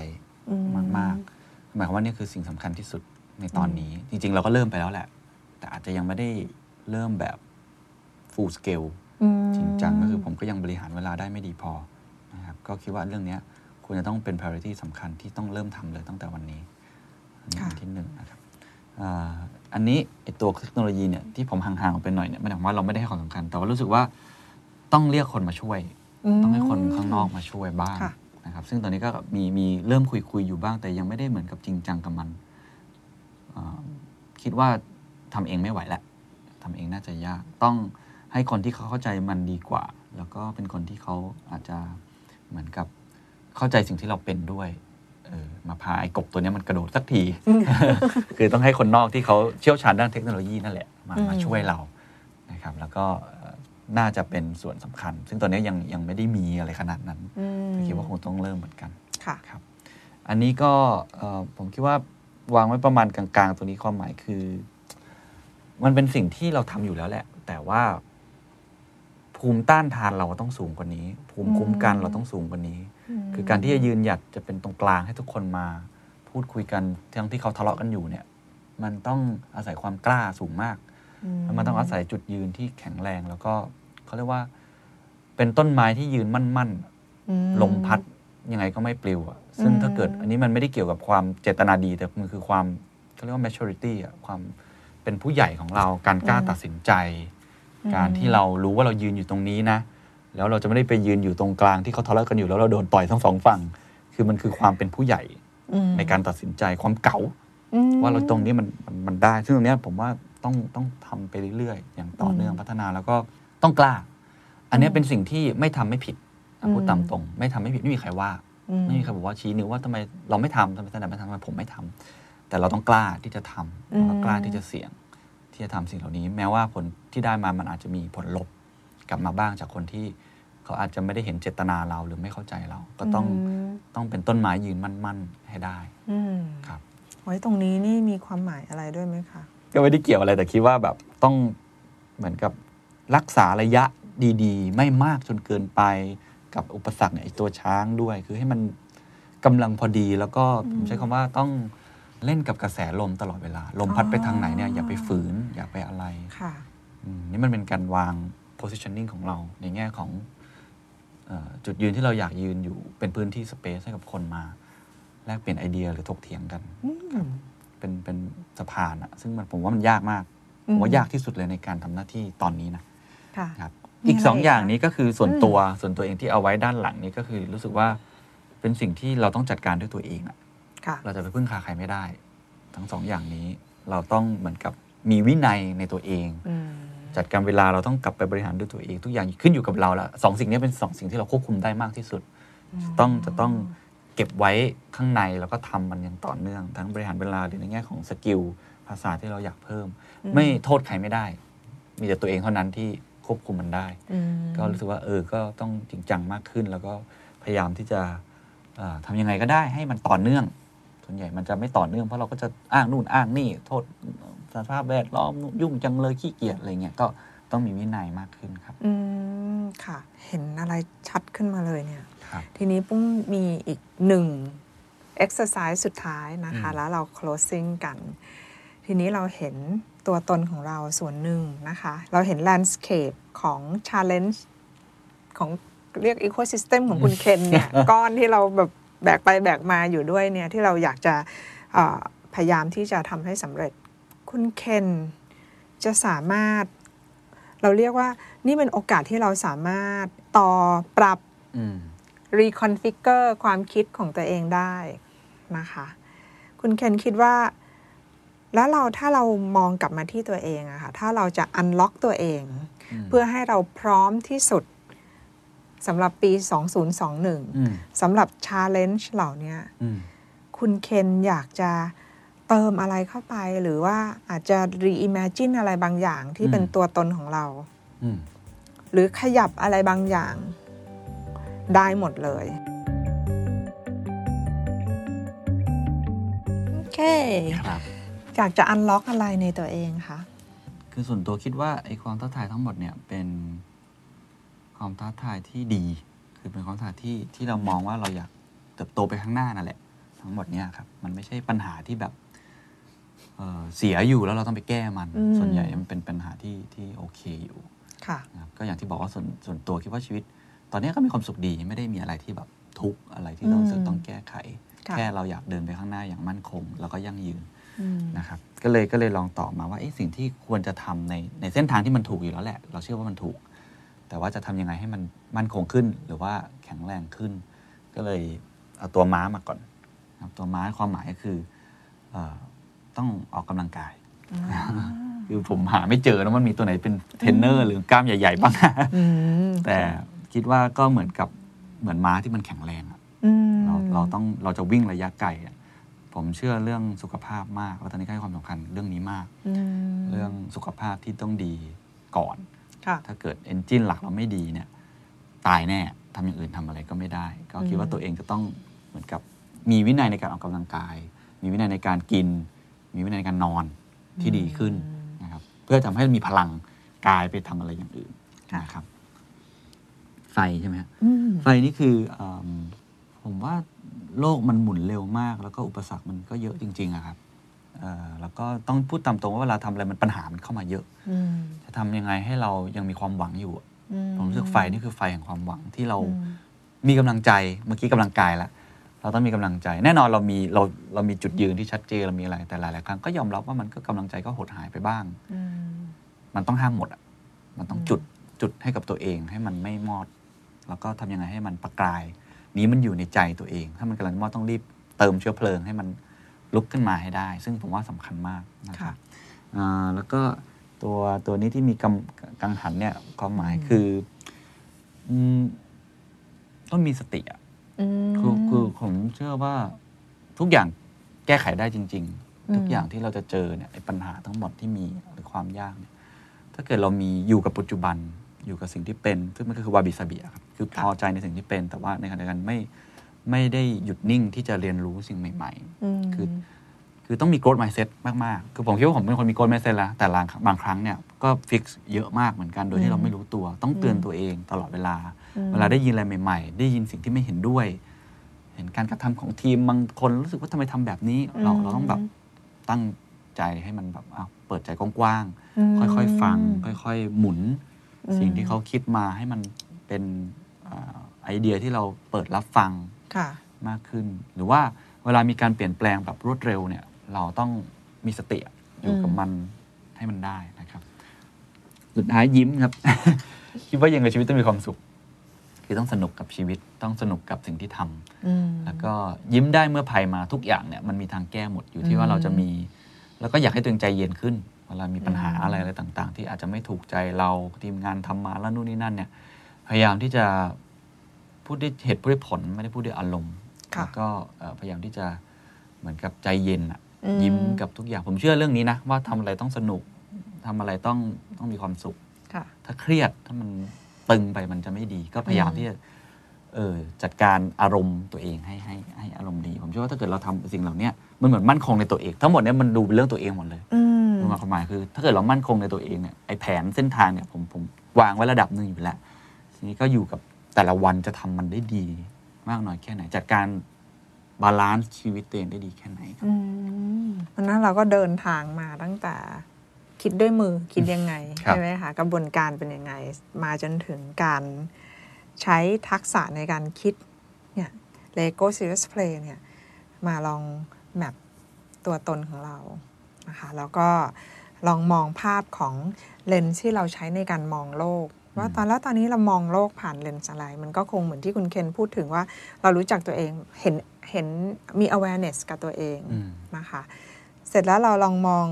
Speaker 4: อื
Speaker 3: มากๆหมายความว่านี่คือสิ่งสำคัญที่สุดในตอนนี้ จริง ๆ เราก็เริ่มไปแล้วแหละ แต่อาจจะยังไม่ได้เริ่มแบบ full scale
Speaker 4: อืม
Speaker 3: จริงจังก็คือผมก็ยังบริหารเวลาได้ไม่ดีพอนะครับก็คิดว่าเรื่องเนี้ยควรจะต้องเป็น priority สำคัญที่ต้องเริ่มทำเลยตั้งแต่วันนี้อันนี้
Speaker 4: ค่ะ
Speaker 3: อันที่หนึ่งนะครับอ่าอันนี้ไอตัวเทคโนโลยีเนี่ยที่ผมห่างๆออกไปหน่อยเนี่ยไม่ได้หมายความว่าเราไม่ได้ให้ความสำคัญ แต่ว่ารู้สึกว่าต้องเรียกคนมาช่วย
Speaker 4: ม
Speaker 3: ต้องให้คนข้างนอกมาช่วยบ้าง
Speaker 4: ค่ะ
Speaker 3: นะครับซึ่งตอนนี้ก็มีมีเริ่มคุยคุยๆอยู่บ้าง แต่ยังไม่ได้เหมือนกับจริงจังกับมันอ่าคิดว่าทำเองไม่ไหวแล้วทำเองน่าจะยาก ต้องให้คนที่เขาเข้าใจมันดีกว่า แล้วก็เป็นคนที่เขาอาจจะเหมือนกับเข้าใจสิ่งที่เราเป็นด้วยเออมาพาไอ้กบตัวเนี้ยมันกระโดดสักที คือต้องให้คนนอกที่เขาเชี่ยวชาญด้านเทคโนโลยีนั่นแหละ มา
Speaker 4: อืม
Speaker 3: มาช่วยเรานะครับ แล้วก็เอ่อ น่าจะเป็นส่วนสำคัญ ซึ่งตอนนี้ยังยังไม่ได้มีอะไรขนาดนั้น
Speaker 4: อืม
Speaker 3: แต่คิดว่าคงต้องเริ่มเหมือนกัน
Speaker 4: ค่ะ
Speaker 3: ครับ อันนี้ก็เอ่อผมคิดว่าวางไว้ประมาณกลางๆ ตัวนี้ความหมายคือ มันเป็นสิ่งที่เราทำอยู่แล้วแหละ แต่ว่า ภูมิต้านทานเราต้องสูงกว่านี้ ภูมิคุ้มกันเราต้องสูงกว่านี้ คือการที่จะยืนหยัดจะเป็นตรงกลางให้ทุกคนมา พูดคุยกันทั้งที่เขาทะเลาะกันอยู่เนี่ย มันต้องอาศัยความกล้าสูงมากแล้ว มันต้องอาศัยจุดยืนที่แข็งแรงแล้วก็เขาเรียกว่า เป็นต้นไม้ที่ยืนมั่นๆ
Speaker 4: อืม
Speaker 3: ลมพัดยังไงก็ไม่ปลิวอะซึ่ง
Speaker 4: อืม
Speaker 3: ถ้าเกิดอันนี้มันไม่ได้เกี่ยวกับความเจตนาดี แต่มันคือความเขาเรียกว่า maturity อะความเป็นผู้ใหญ่ของเราการกล้าตัดสินใจ การที่เรารู้ว่าเรายืนอยู่ตรงนี้นะ แล้วเราจะไม่ได้ไปยืนอยู่ตรงกลางที่เขาทะเลาะกันอยู่แล้วเราโดนต่อยทั้งสองฝั่ง คือมันคือความเป็นผู้ใหญ่
Speaker 4: อืม
Speaker 3: ในการตัดสินใจความเก๋า
Speaker 4: อืม
Speaker 3: ว่าเราตรงนี้มันมันมันได้ ซึ่งตรงเนี้ยผมว่า ต้องต้องทำไปเรื่อยๆ อย่างต่อเนื่อง
Speaker 4: อืม
Speaker 3: พัฒนาแล้วก็ต้องกล้า อันเนี้ยเป็นสิ่งที่ไม่ทำไม่ผิดอะพูด
Speaker 4: อืม
Speaker 3: ตามตรง ไม่ทำไม่ผิดไม่มีใครว่า
Speaker 4: อืม
Speaker 3: ไม่มีใครบอกว่าชี้นิ้วว่าทำไมเราไม่ทำทำไมถนัดไม่ทำทำไมผมไม่ทำแต่เราต้องกล้าที่จะทำ
Speaker 4: อืม
Speaker 3: แล้วก็กล้าที่จะเสี่ยงที่จะทำสิ่งเหล่านี้ แม้ว่าผลที่ได้มามันอาจจะมีผลลบกลับมาบ้างจากคนที่เขาอาจจะไม่ได้เห็นเจตนาเราหรือไม่เข้าใจเรา ก็ต้อง
Speaker 4: ม
Speaker 3: ต้องเป็นต้นไม้ยืนมั่น ๆ ให้ได้
Speaker 4: อืม
Speaker 3: ครับ
Speaker 4: ไว้ตรงนี้นี่มีความหมายอะไรด้วยไหมคะ
Speaker 3: ก็ไม่ได้เกี่ยวอะไรแต่คิดว่าแบบต้องเหมือนกับรักษาระยะดีๆ ไม่มากจนเกินไปกับอุปสรรคเนี่ยไอ้ตัวช้างด้วย คือให้มันกำลังพอดีแล้วก็ผมใช้คำว่าต้องเล่นกับกระแสลมตลอดเวลา ลมพัดไปทางไหนเนี่ยอย่าไปฝืน อย่าไปอะไร
Speaker 4: ค่ะ
Speaker 3: อืมนี่มันเป็นการวาง positioning ของเราในแง่ของเออจุดยืนที่เราอยากยืนอยู่เป็นพื้นที่ space ให้กับคนมา แลกเปลี่ยนไอเดียหรือถกเถียงกัน
Speaker 4: อืม
Speaker 3: เป็นเป็นสะพานอะซึ่งมันผมว่ามันยากมาก
Speaker 4: อื
Speaker 3: ผมมว่ายากที่สุดเลยในการทำหน้าที่ตอนนี้นะ
Speaker 4: ค่ะ
Speaker 3: ครับ
Speaker 4: มี
Speaker 3: อีกสอง
Speaker 4: อะไรอีก
Speaker 3: อย่าง
Speaker 4: คะ
Speaker 3: นี้ก็คือส่วนตัวส่วนตัวเองที่เอาไว้ด้านหลังนี้ก็คือรู้สึกว่าเป็นสิ่งที่เราต้องจัดการด้วยตัวเองอะ
Speaker 4: ค่ะ
Speaker 3: เราจะไปพึ่งพาใครไม่ได้ ทั้งสองอย่างนี้เราต้องเหมือนกับมีวินัยในตัวเอง
Speaker 4: อืม
Speaker 3: จัดการเวลาเราต้องกลับไปบริหารด้วยตัวเอง ทุกอย่างขึ้นอยู่กับเราแล้วสองสิ่งนี้เป็นสองสิ่งที่เราควบคุมได้มากที่สุด ต้องจะต้อง เก็บไว้ข้างในแล้วก็ทำมันอย่างต่อเนื่อง ทั้งบริหารเวลาหรือในแง่ของสกิลภาษาที่เราอยากเพิ่ม ไม่โทษใครไม่ได้ มีแต่ตัวเองเท่านั้นที่ควบคุมมันได้
Speaker 4: อืม
Speaker 3: ก็รู้สึกว่าเออก็ต้องจริงจังมากขึ้น แล้วก็พยายามที่จะเอ่อทำยังไงก็ได้ให้มันต่อเนื่อง ส่วนใหญ่มันจะไม่ต่อเนื่องเพราะเราก็จะอ้างนู่นอ้างนี่ โทษสภาพแวดล้อมยุ่งจังเลยขี้เกียจอะไรเงี้ยก็ต้องมีวินัยมากขึ้นครับ
Speaker 4: อืมค่ะ เห็นอะไรชัดขึ้นมาเลยเนี่ย
Speaker 3: ครับ
Speaker 4: ทีนี้ปุ้งมีอีกหนึ่ง exercise สุดท้ายนะคะ
Speaker 3: อืม
Speaker 4: แล้วเรา closing กัน ทีนี้เราเห็นตัวตนของเราส่วนหนึ่งนะคะ เราเห็น landscape ของ challenge ของเรียก ecosystem ของคุณเคนเนี่ย ก้อนที่เราแบบแบกไปแบกมาอยู่ด้วยเนี่ย ที่เราอยากจะเอ่อพยายามที่จะทำให้สำเร็จ คุณเคนจะสามารถ เราเรียกว่านี่เป็นโอกาสที่เราสามารถต่อปรับ
Speaker 3: อืม
Speaker 4: reconfigure ความคิดของตัวเองได้นะคะ คุณเคนคิดว่า แล้วเราถ้าเรามองกลับมาที่ตัวเองอะค่ะ ถ้าเราจะ unlock ตัวเอง
Speaker 3: อืม
Speaker 4: เพื่อให้เราพร้อมที่สุดสำหรับปี
Speaker 3: อืม
Speaker 4: 2021สำหรับ challenge เหล่านี้
Speaker 3: อืม
Speaker 4: คุณเคนอยากจะเติมอะไรเข้าไปหรือว่าอาจจะ reimagine อะไรบางอย่างที่เป็นตัวตนของเรา
Speaker 3: อืม
Speaker 4: หรือขยับอะไรบางอย่าง ได้หมดเลย โอเค
Speaker 3: ครับ
Speaker 4: อยากจะอันล็อกอะไรในตัวเองคะ
Speaker 3: คือส่วนตัวคิดว่าไอ้ความท้าทายทั้งหมดเนี่ยเป็นความท้าทายที่ดี คือเป็นความท้าทายที่ที่เรามองว่าเราอยากเติบโตไปข้างหน้านั่นแหละ ทั้งหมดเนี่ยครับ มันไม่ใช่ปัญหาที่แบบเอ่อเสียอยู่แล้วเราต้องไปแก้มัน
Speaker 4: อืม
Speaker 3: ส่วนใหญ่มันเป็นปัญหาที่ที่โอเคอยู่
Speaker 4: ค่ะ
Speaker 3: นะครับก็อย่างที่บอกว่าส่วนส่วนตัวคิดว่าชีวิต ตอนนี้ก็มีความสุขดีไม่ได้มีอะไรที่แบบทุกข์อะไรที่เรารู้สึกต้องแก้ไข
Speaker 4: ค่ะ
Speaker 3: แค่เราอยากเดินไปข้างหน้าอย่างมั่นคง แล้วก็ยั่งยืน
Speaker 4: อืม
Speaker 3: นะครับก็เลยก็เลยลองตอบมาว่าเอ๊ะสิ่งที่ควรจะทำในในเส้นทางที่มันถูกอยู่แล้วแหละ เราเชื่อว่ามันถูก แต่ว่าจะทำยังไงให้มันมั่นคงขึ้น หรือว่าแข็งแรงขึ้น ก็เลยเอาตัวม้ามาก่อนนะครับตัวม้าความหมายก็คือเออต้องออกกำลังกายคือผมหาไม่เจอนะมันมีตัวไหนเป็นเทรนเนอร์หรือกล้ามใหญ่ ๆ บ้าง
Speaker 4: อืม
Speaker 3: แต่ คิดว่าก็เหมือนกับเหมือนม้าที่มันแข็งแรงอะ
Speaker 4: อืม
Speaker 3: เราเราต้องเราจะวิ่งระยะไกลอะผมเชื่อเรื่องสุขภาพมาก แล้วตอนนี้ก็ให้ความสำคัญเรื่องนี้มาก
Speaker 4: อืม
Speaker 3: เรื่องสุขภาพที่ต้องดีก่อน
Speaker 4: ค่ะ
Speaker 3: ถ้าเกิด engine หลักเราไม่ดีเนี่ย ตายแน่ทำอย่างอื่นทำอะไรก็ไม่ได้ ก็คิดว่าตัวเองจะต้องเหมือนกับมีวินัยในการออกกำลังกาย มีวินัยในการกิน มีวินัยในการนอนที่ดีขึ้นนะครับ เพื่อทำให้มีพลังกายไปทำอะไรอย่างอื่น
Speaker 4: ค่ะ
Speaker 3: นะครับ ไฟใช่ไหมฮะ
Speaker 4: อืม
Speaker 3: ไฟนี่คืออมผมว่าโลกมันหมุนเร็วมาก แล้วก็อุปสรรคมันก็เยอะจริงๆอะครับเอ่อแล้วก็ต้องพูดตามตรงว่าเวลาทำอะไรมันปัญหามันเข้ามาเยอะ
Speaker 4: อืม
Speaker 3: จะทำยังไงให้เรายังมีความหวังอยู่อะ
Speaker 4: อื
Speaker 3: ผมรู้สึกไฟนี่คือไฟแห่งความหวังที่เรา
Speaker 4: อืม
Speaker 3: มีกำลังใจเมื่อกี้กำลังกายแล้วเราต้องมีกำลังใจ แน่นอนเรามีเราเรามีจุดยืนที่ชัดเจนเรามีอะไรแต่หลาย ๆ ครั้งก็ยอมรับว่ามันก็กำลังใจก็หดหายไปบ้าง
Speaker 4: อืม
Speaker 3: มันต้องห้ามหมดอะมันต้อง
Speaker 4: อืม
Speaker 3: จุดจุดให้กับตัวเองให้มันไม่มอด แล้วก็ทำยังไงให้มันประกาย นี้มันอยู่ในใจตัวเอง ถ้ามันกำลังมอดต้องรีบเติมเชื้อเพลิงให้มันลุกขึ้นมาให้ได้ ซึ่งผมว่าสำคัญมากนะครับอ่าแล้วก็ตัวตัวนี้ที่มีกำกังหันเนี่ยความหมายคืออืมต้องมีสติอะ
Speaker 4: อืม
Speaker 3: คือคือผมเชื่อว่าทุกอย่างแก้ไขได้จริง
Speaker 4: อืม
Speaker 3: ๆทุกอย่างที่เราจะเจอเนี่ยไอ้ปัญหาทั้งหมดที่มีหรือความยากเนี่ยถ้าเกิดเรามีอยู่กับปัจจุบัน อยู่กับสิ่งที่เป็น ซึ่งมันก็คือวาบิสบิอะครับคือพอใจในสิ่งที่เป็น แต่ว่าในขณะเดียวกันไม่ไม่ได้หยุดนิ่งที่จะเรียนรู้สิ่งใหม่
Speaker 4: ม
Speaker 3: คือๆคือต้องมี growth mindset มาก ๆ คือผมคิดว่าผมเป็นคนมี growth mindset แล้ว แต่บางบางครั้งเนี่ยก็ฟิกเยอะมากเหมือนกันโดยที่เราไม่รู้ตัว ต้องเตือนตัวเองตลอดเวลา เวลาได้ยินอะไรใหม่ ๆ ได้ยินสิ่งที่ไม่เห็นด้วย เห็นการกระทำของทีมบางคนรู้สึกว่าทำไมทำแบบนี้ เราเราต้องแบบตั้งใจให้มันแบบอ้าวเปิดใจกว้างๆ
Speaker 4: อืม
Speaker 3: ค่อย ๆ ฟัง ค่อย ๆ หมุน
Speaker 4: อืม
Speaker 3: สิ่งที่เขาคิดมาให้มันเป็นอ่าไอเดียที่เราเปิดรับฟัง
Speaker 4: ค่ะ
Speaker 3: มากขึ้น หรือว่าเวลามีการเปลี่ยนแปลงแบบรวดเร็วเนี่ย เราต้องมีสติอยู่กับมันให้มันได้นะครับ สุดท้ายยิ้มครับ คิดว่ายังไงชีวิตต้องมีความสุข คือต้องสนุกกับชีวิตต้องสนุกกับสิ่งที่ทำ
Speaker 4: อืม
Speaker 3: แล้วก็ยิ้มได้เมื่อภัยมาทุกอย่างเนี่ยมันมีทางแก้หมดอยู่ที่ว่าเราจะมี แล้วก็อยากให้ตัวเองใจเย็นขึ้น เวลามีปัญหาอะไรอะไรต่าง ๆ ที่อาจจะไม่ถูกใจเราทีมงานทำมาแล้วนู่นนี่นั่นเนี่ย พยายามที่จะพูดด้วยเหตุพูดด้วยผลไม่ได้พูดด้วยอารมณ์
Speaker 4: ค่ะ
Speaker 3: แล้วก็เอ่อพยายามที่จะเหมือนกับใจเย็นอะ
Speaker 4: อืม
Speaker 3: ยิ้มกับทุกอย่างผมเชื่อเรื่องนี้นะว่าทำอะไรต้องสนุกทำอะไรต้องต้องมีความสุข
Speaker 4: ค่ะ
Speaker 3: ถ้าเครียดถ้ามันตึงไปมันจะไม่ดี ก็พยายาม
Speaker 4: อืม
Speaker 3: ที่จะเออจัดการอารมณ์ตัวเองให้ให้ให้อารมณ์ดี ผมเชื่อว่าถ้าเกิดเราทำสิ่งเหล่าเนี้ยมันเหมือนมั่นคงในตัวเอง ทั้งหมดเนี้ยมันดูเป็นเรื่องตัวเองหมดเลย
Speaker 4: อืม
Speaker 3: ความหมายคือ ถ้าเกิดเรามั่นคงในตัวเองเนี่ยไอ้แผนเส้นทางเนี่ยผมผมวางไว้ระดับหนึ่งอยู่แล้วทีนี้ก็อยู่กับแต่ละวันจะทำมันได้ดีมากน้อยแค่ไหน จัดการ balance ชีวิตตัวเองได้ดีแค่ไหนครับ
Speaker 4: อืมวันนั้นเราก็เดินทางมาตั้งแต่คิดด้วยมือคิดยังไง
Speaker 3: ครับ
Speaker 4: ใช่ไหมคะกระบวนการเป็นยังไง มาจนถึงการใช้ทักษะในการคิดเนี่ย Lego Serious Play เนี่ย มาลองแมปตัวตนของเรา นะคะแล้วก็ลองมองภาพของเลนส์ที่เราใช้ในการมองโลก ว่าตอนแล้วตอนนี้เรามองโลกผ่านเลนส์อะไร มันก็คงเหมือนที่คุณเคนพูดถึงว่าเรารู้จักตัวเองเห็นเห็นมี awareness กับตัวเอง
Speaker 3: อืม
Speaker 4: นะคะเสร็จแล้วเราลองมอง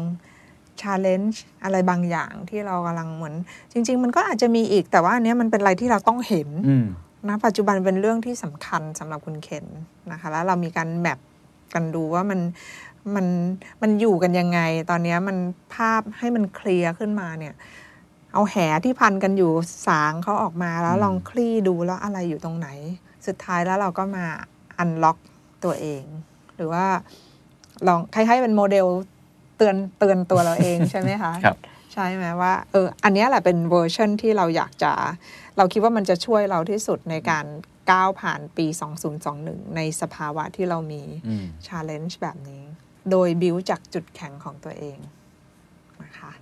Speaker 4: challenge อะไรบางอย่างที่เรากำลังเหมือน จริง ๆ มันก็อาจจะมีอีกแต่ว่าอันเนี้ยมันเป็นอะไรที่เราต้องเห็น
Speaker 3: อืม
Speaker 4: นะปัจจุบันเป็นเรื่องที่สำคัญสำหรับคุณเคนนะคะแล้วเรามีการ map กันดูว่ามัน มันมันอยู่กันยังไง ตอนเนี้ยมันภาพให้มัน clear ขึ้นมาเนี่ย เอาแหที่พันกันอยู่สางเขาออกมาแล้ว
Speaker 3: อืม
Speaker 4: ลองคลี่ดูแล้วอะไรอยู่ตรงไหน สุดท้ายแล้วเราก็มา unlock ตัวเอง หรือว่าลองคล้ายๆเป็นโมเดลเตือนเตือนตัวเราเองใช่ไหมคะ
Speaker 3: ครับ
Speaker 4: ใช่ไหมว่าเอออันเนี้ยแหละเป็นเวอร์ชันที่เราอยากจะ เราคิดว่ามันจะช่วยเราที่สุดในการก้าวผ่านปี 2021 ในสภาวะที่เรามี
Speaker 3: อืม
Speaker 4: challenge แบบนี้ โดยบิวจากจุดแข็งของตัวเองนะคะ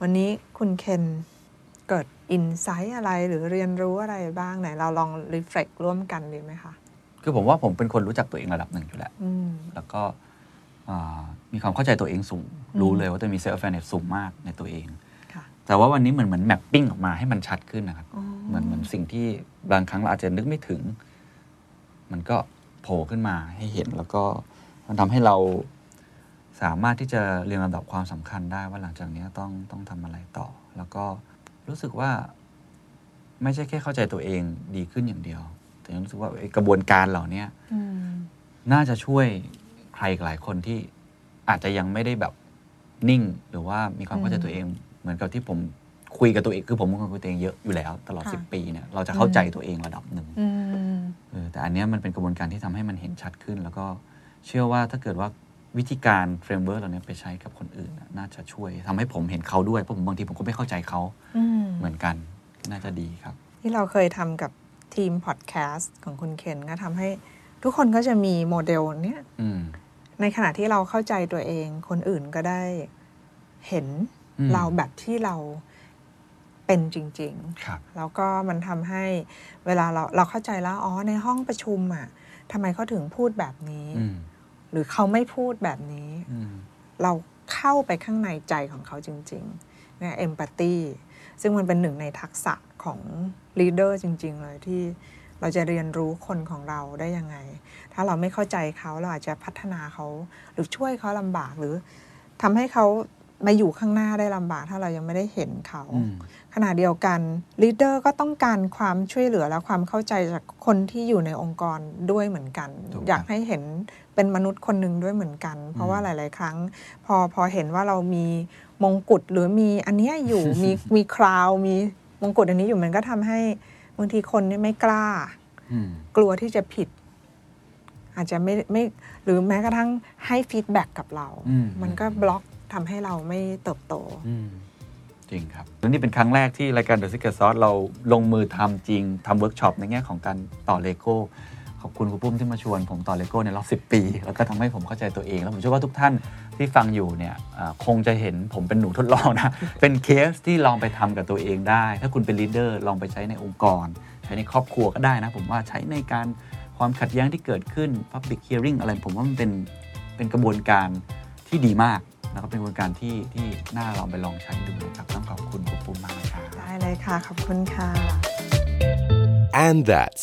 Speaker 4: วันนี้คุณเคนเกิด insight อะไรหรือเรียนรู้อะไรบ้างไหน เราลอง reflect ร่วมกันดีไหมคะ
Speaker 3: คือผมว่าผมเป็นคนรู้จักตัวเองระดับหนึ่งอยู่แล้ว
Speaker 4: อืม
Speaker 3: แล้วก็อ่ามีความเข้าใจตัวเองสูง รู้เลยว่าตัวเองมี self-awareness สูงมากในตัวเอง
Speaker 4: ค่ะ
Speaker 3: แต่ว่าวันนี้เหมือนเหมือนแมปปิ้งออกมาให้มันชัดขึ้นนะครับ
Speaker 4: อ๋อ
Speaker 3: เหมือนเหมือนสิ่งที่บางครั้งเราอาจจะนึกไม่ถึง มันก็โผล่ขึ้นมาให้เห็นแล้วก็มันทำให้เรา สามารถที่จะเรียงลำดับความสำคัญได้ว่าหลังจากนี้ต้องต้องทำอะไรต่อ แล้วก็รู้สึกว่าไม่ใช่แค่เข้าใจตัวเองดีขึ้นอย่างเดียว แต่ยังรู้สึกว่าไอ้กระบวนการเหล่านี้
Speaker 4: อืม
Speaker 3: น่าจะช่วยใครหลายคนที่อาจจะยังไม่ได้แบบนิ่ง หรือว่ามีความเข้าใจตัวเอง เหมือนกับที่ผมคุยกับตัวเองคือผมเป็นคนคุยกับตัวเองเยอะอยู่แล้ว ตลอด
Speaker 4: ค่ะ
Speaker 3: สิบปีเนี่ยเราจะเข้าใจตัวเองระดับหนึ่ง
Speaker 4: อืม
Speaker 3: เออแต่อันเนี้ยมันเป็นกระบวนการที่ทำให้มันเห็นชัดขึ้น แล้วก็เชื่อว่าถ้าเกิดว่า วิธีการ framework เหล่านี้ไปใช้กับคนอื่น น่ะน่าจะช่วยทำให้ผมเห็นเขาด้วย เพราะผมบางทีผมก็ไม่เข้าใจเขา
Speaker 4: อืม
Speaker 3: เหมือนกัน น่าจะดีครับ
Speaker 4: ที่เราเคยทำกับทีมพอดแคสต์ของคุณเคนก็ทำให้ทุกคนก็จะมีโมเดลเนี้ย
Speaker 3: อืม
Speaker 4: ในขณะที่เราเข้าใจตัวเอง คนอื่นก็ได้เห็น
Speaker 3: อืม
Speaker 4: เราแบบที่เราเป็นจริง
Speaker 3: ครับ
Speaker 4: ๆแล้วก็มันทำให้เวลาเราเราเข้าใจแล้ว อ๋อ ในห้องประชุมอะทำไมเขาถึงพูดแบบนี้
Speaker 3: อืม
Speaker 4: หรือเขาไม่พูดแบบนี้
Speaker 3: อืม
Speaker 4: เราเข้าไปข้างในใจของเขาจริงๆเนี่ยเอมพัตตีซึ่งมันเป็นหนึ่งในทักษะของ leader จริง ๆ เลยที่เราจะเรียนรู้คนของเราได้ยังไง ถ้าเราไม่เข้าใจเขาเราอาจจะพัฒนาเขาหรือช่วยเขาลำบากหรือทำให้เขามาอยู่ข้างหน้าได้ลำบาก ถ้าเรายังไม่ได้เห็นเขา
Speaker 3: อืม
Speaker 4: ขณะเดียวกัน leader ก็ต้องการความช่วยเหลือและความเข้าใจจากคนที่อยู่ในองค์กรด้วยเหมือนกัน
Speaker 3: ถูกครับ
Speaker 4: อยากให้เห็น เป็นมนุษย์คนหนึ่งด้วยเหมือนกัน เพราะว่าหลาย ๆ ครั้ง พอพอเห็นว่าเรามีมงกุฎหรือมีอันเนี้ยอยู่มีมี crown มีมงกุฎอันนี้อยู่มันก็ทำให้บางทีคนเนี่ยไม่กล้า
Speaker 3: อืม
Speaker 4: กลัวที่จะผิด อาจจะไม่ไม่หรือแม้กระทั่งให้ feedback กับเรา
Speaker 3: อืม
Speaker 4: มันก็บล็อกทำให้เราไม่เติบโต
Speaker 3: อืมจริงครับแล้วนี่เป็นครั้งแรกที่รายการ The Secret Sauce เราลงมือทำจริงทำเวิร์กช็อปในแง่ของการต่อเลโก้ ขอบคุณครูปุ้มที่มาชวนผมต่อเลโก้ในรอบ 10 ปี แล้วก็ทำให้ผมเข้าใจตัวเอง แล้วผมเชื่อว่าทุกท่านที่ฟังอยู่เนี่ยอ่าคงจะเห็นผมเป็นหนูทดลองนะ เป็นเคสที่ลองไปทำกับตัวเองได้ ถ้าคุณเป็น leader ลองไปใช้ในองค์กร ใช้ในครอบครัวก็ได้นะ ผมว่าใช้ในการความขัดแย้งที่เกิดขึ้น Public Hearing อะไรผมว่ามันเป็นเป็นกระบวนการที่ดีมากนะครับเป็นกระบวนการที่ที่น่าลองไปลองใช้ดูนะครับต้องขอบคุณครูปุ้มมากนะครับ
Speaker 4: ได้เลยค่ะขอบคุณค่ะ
Speaker 1: And that's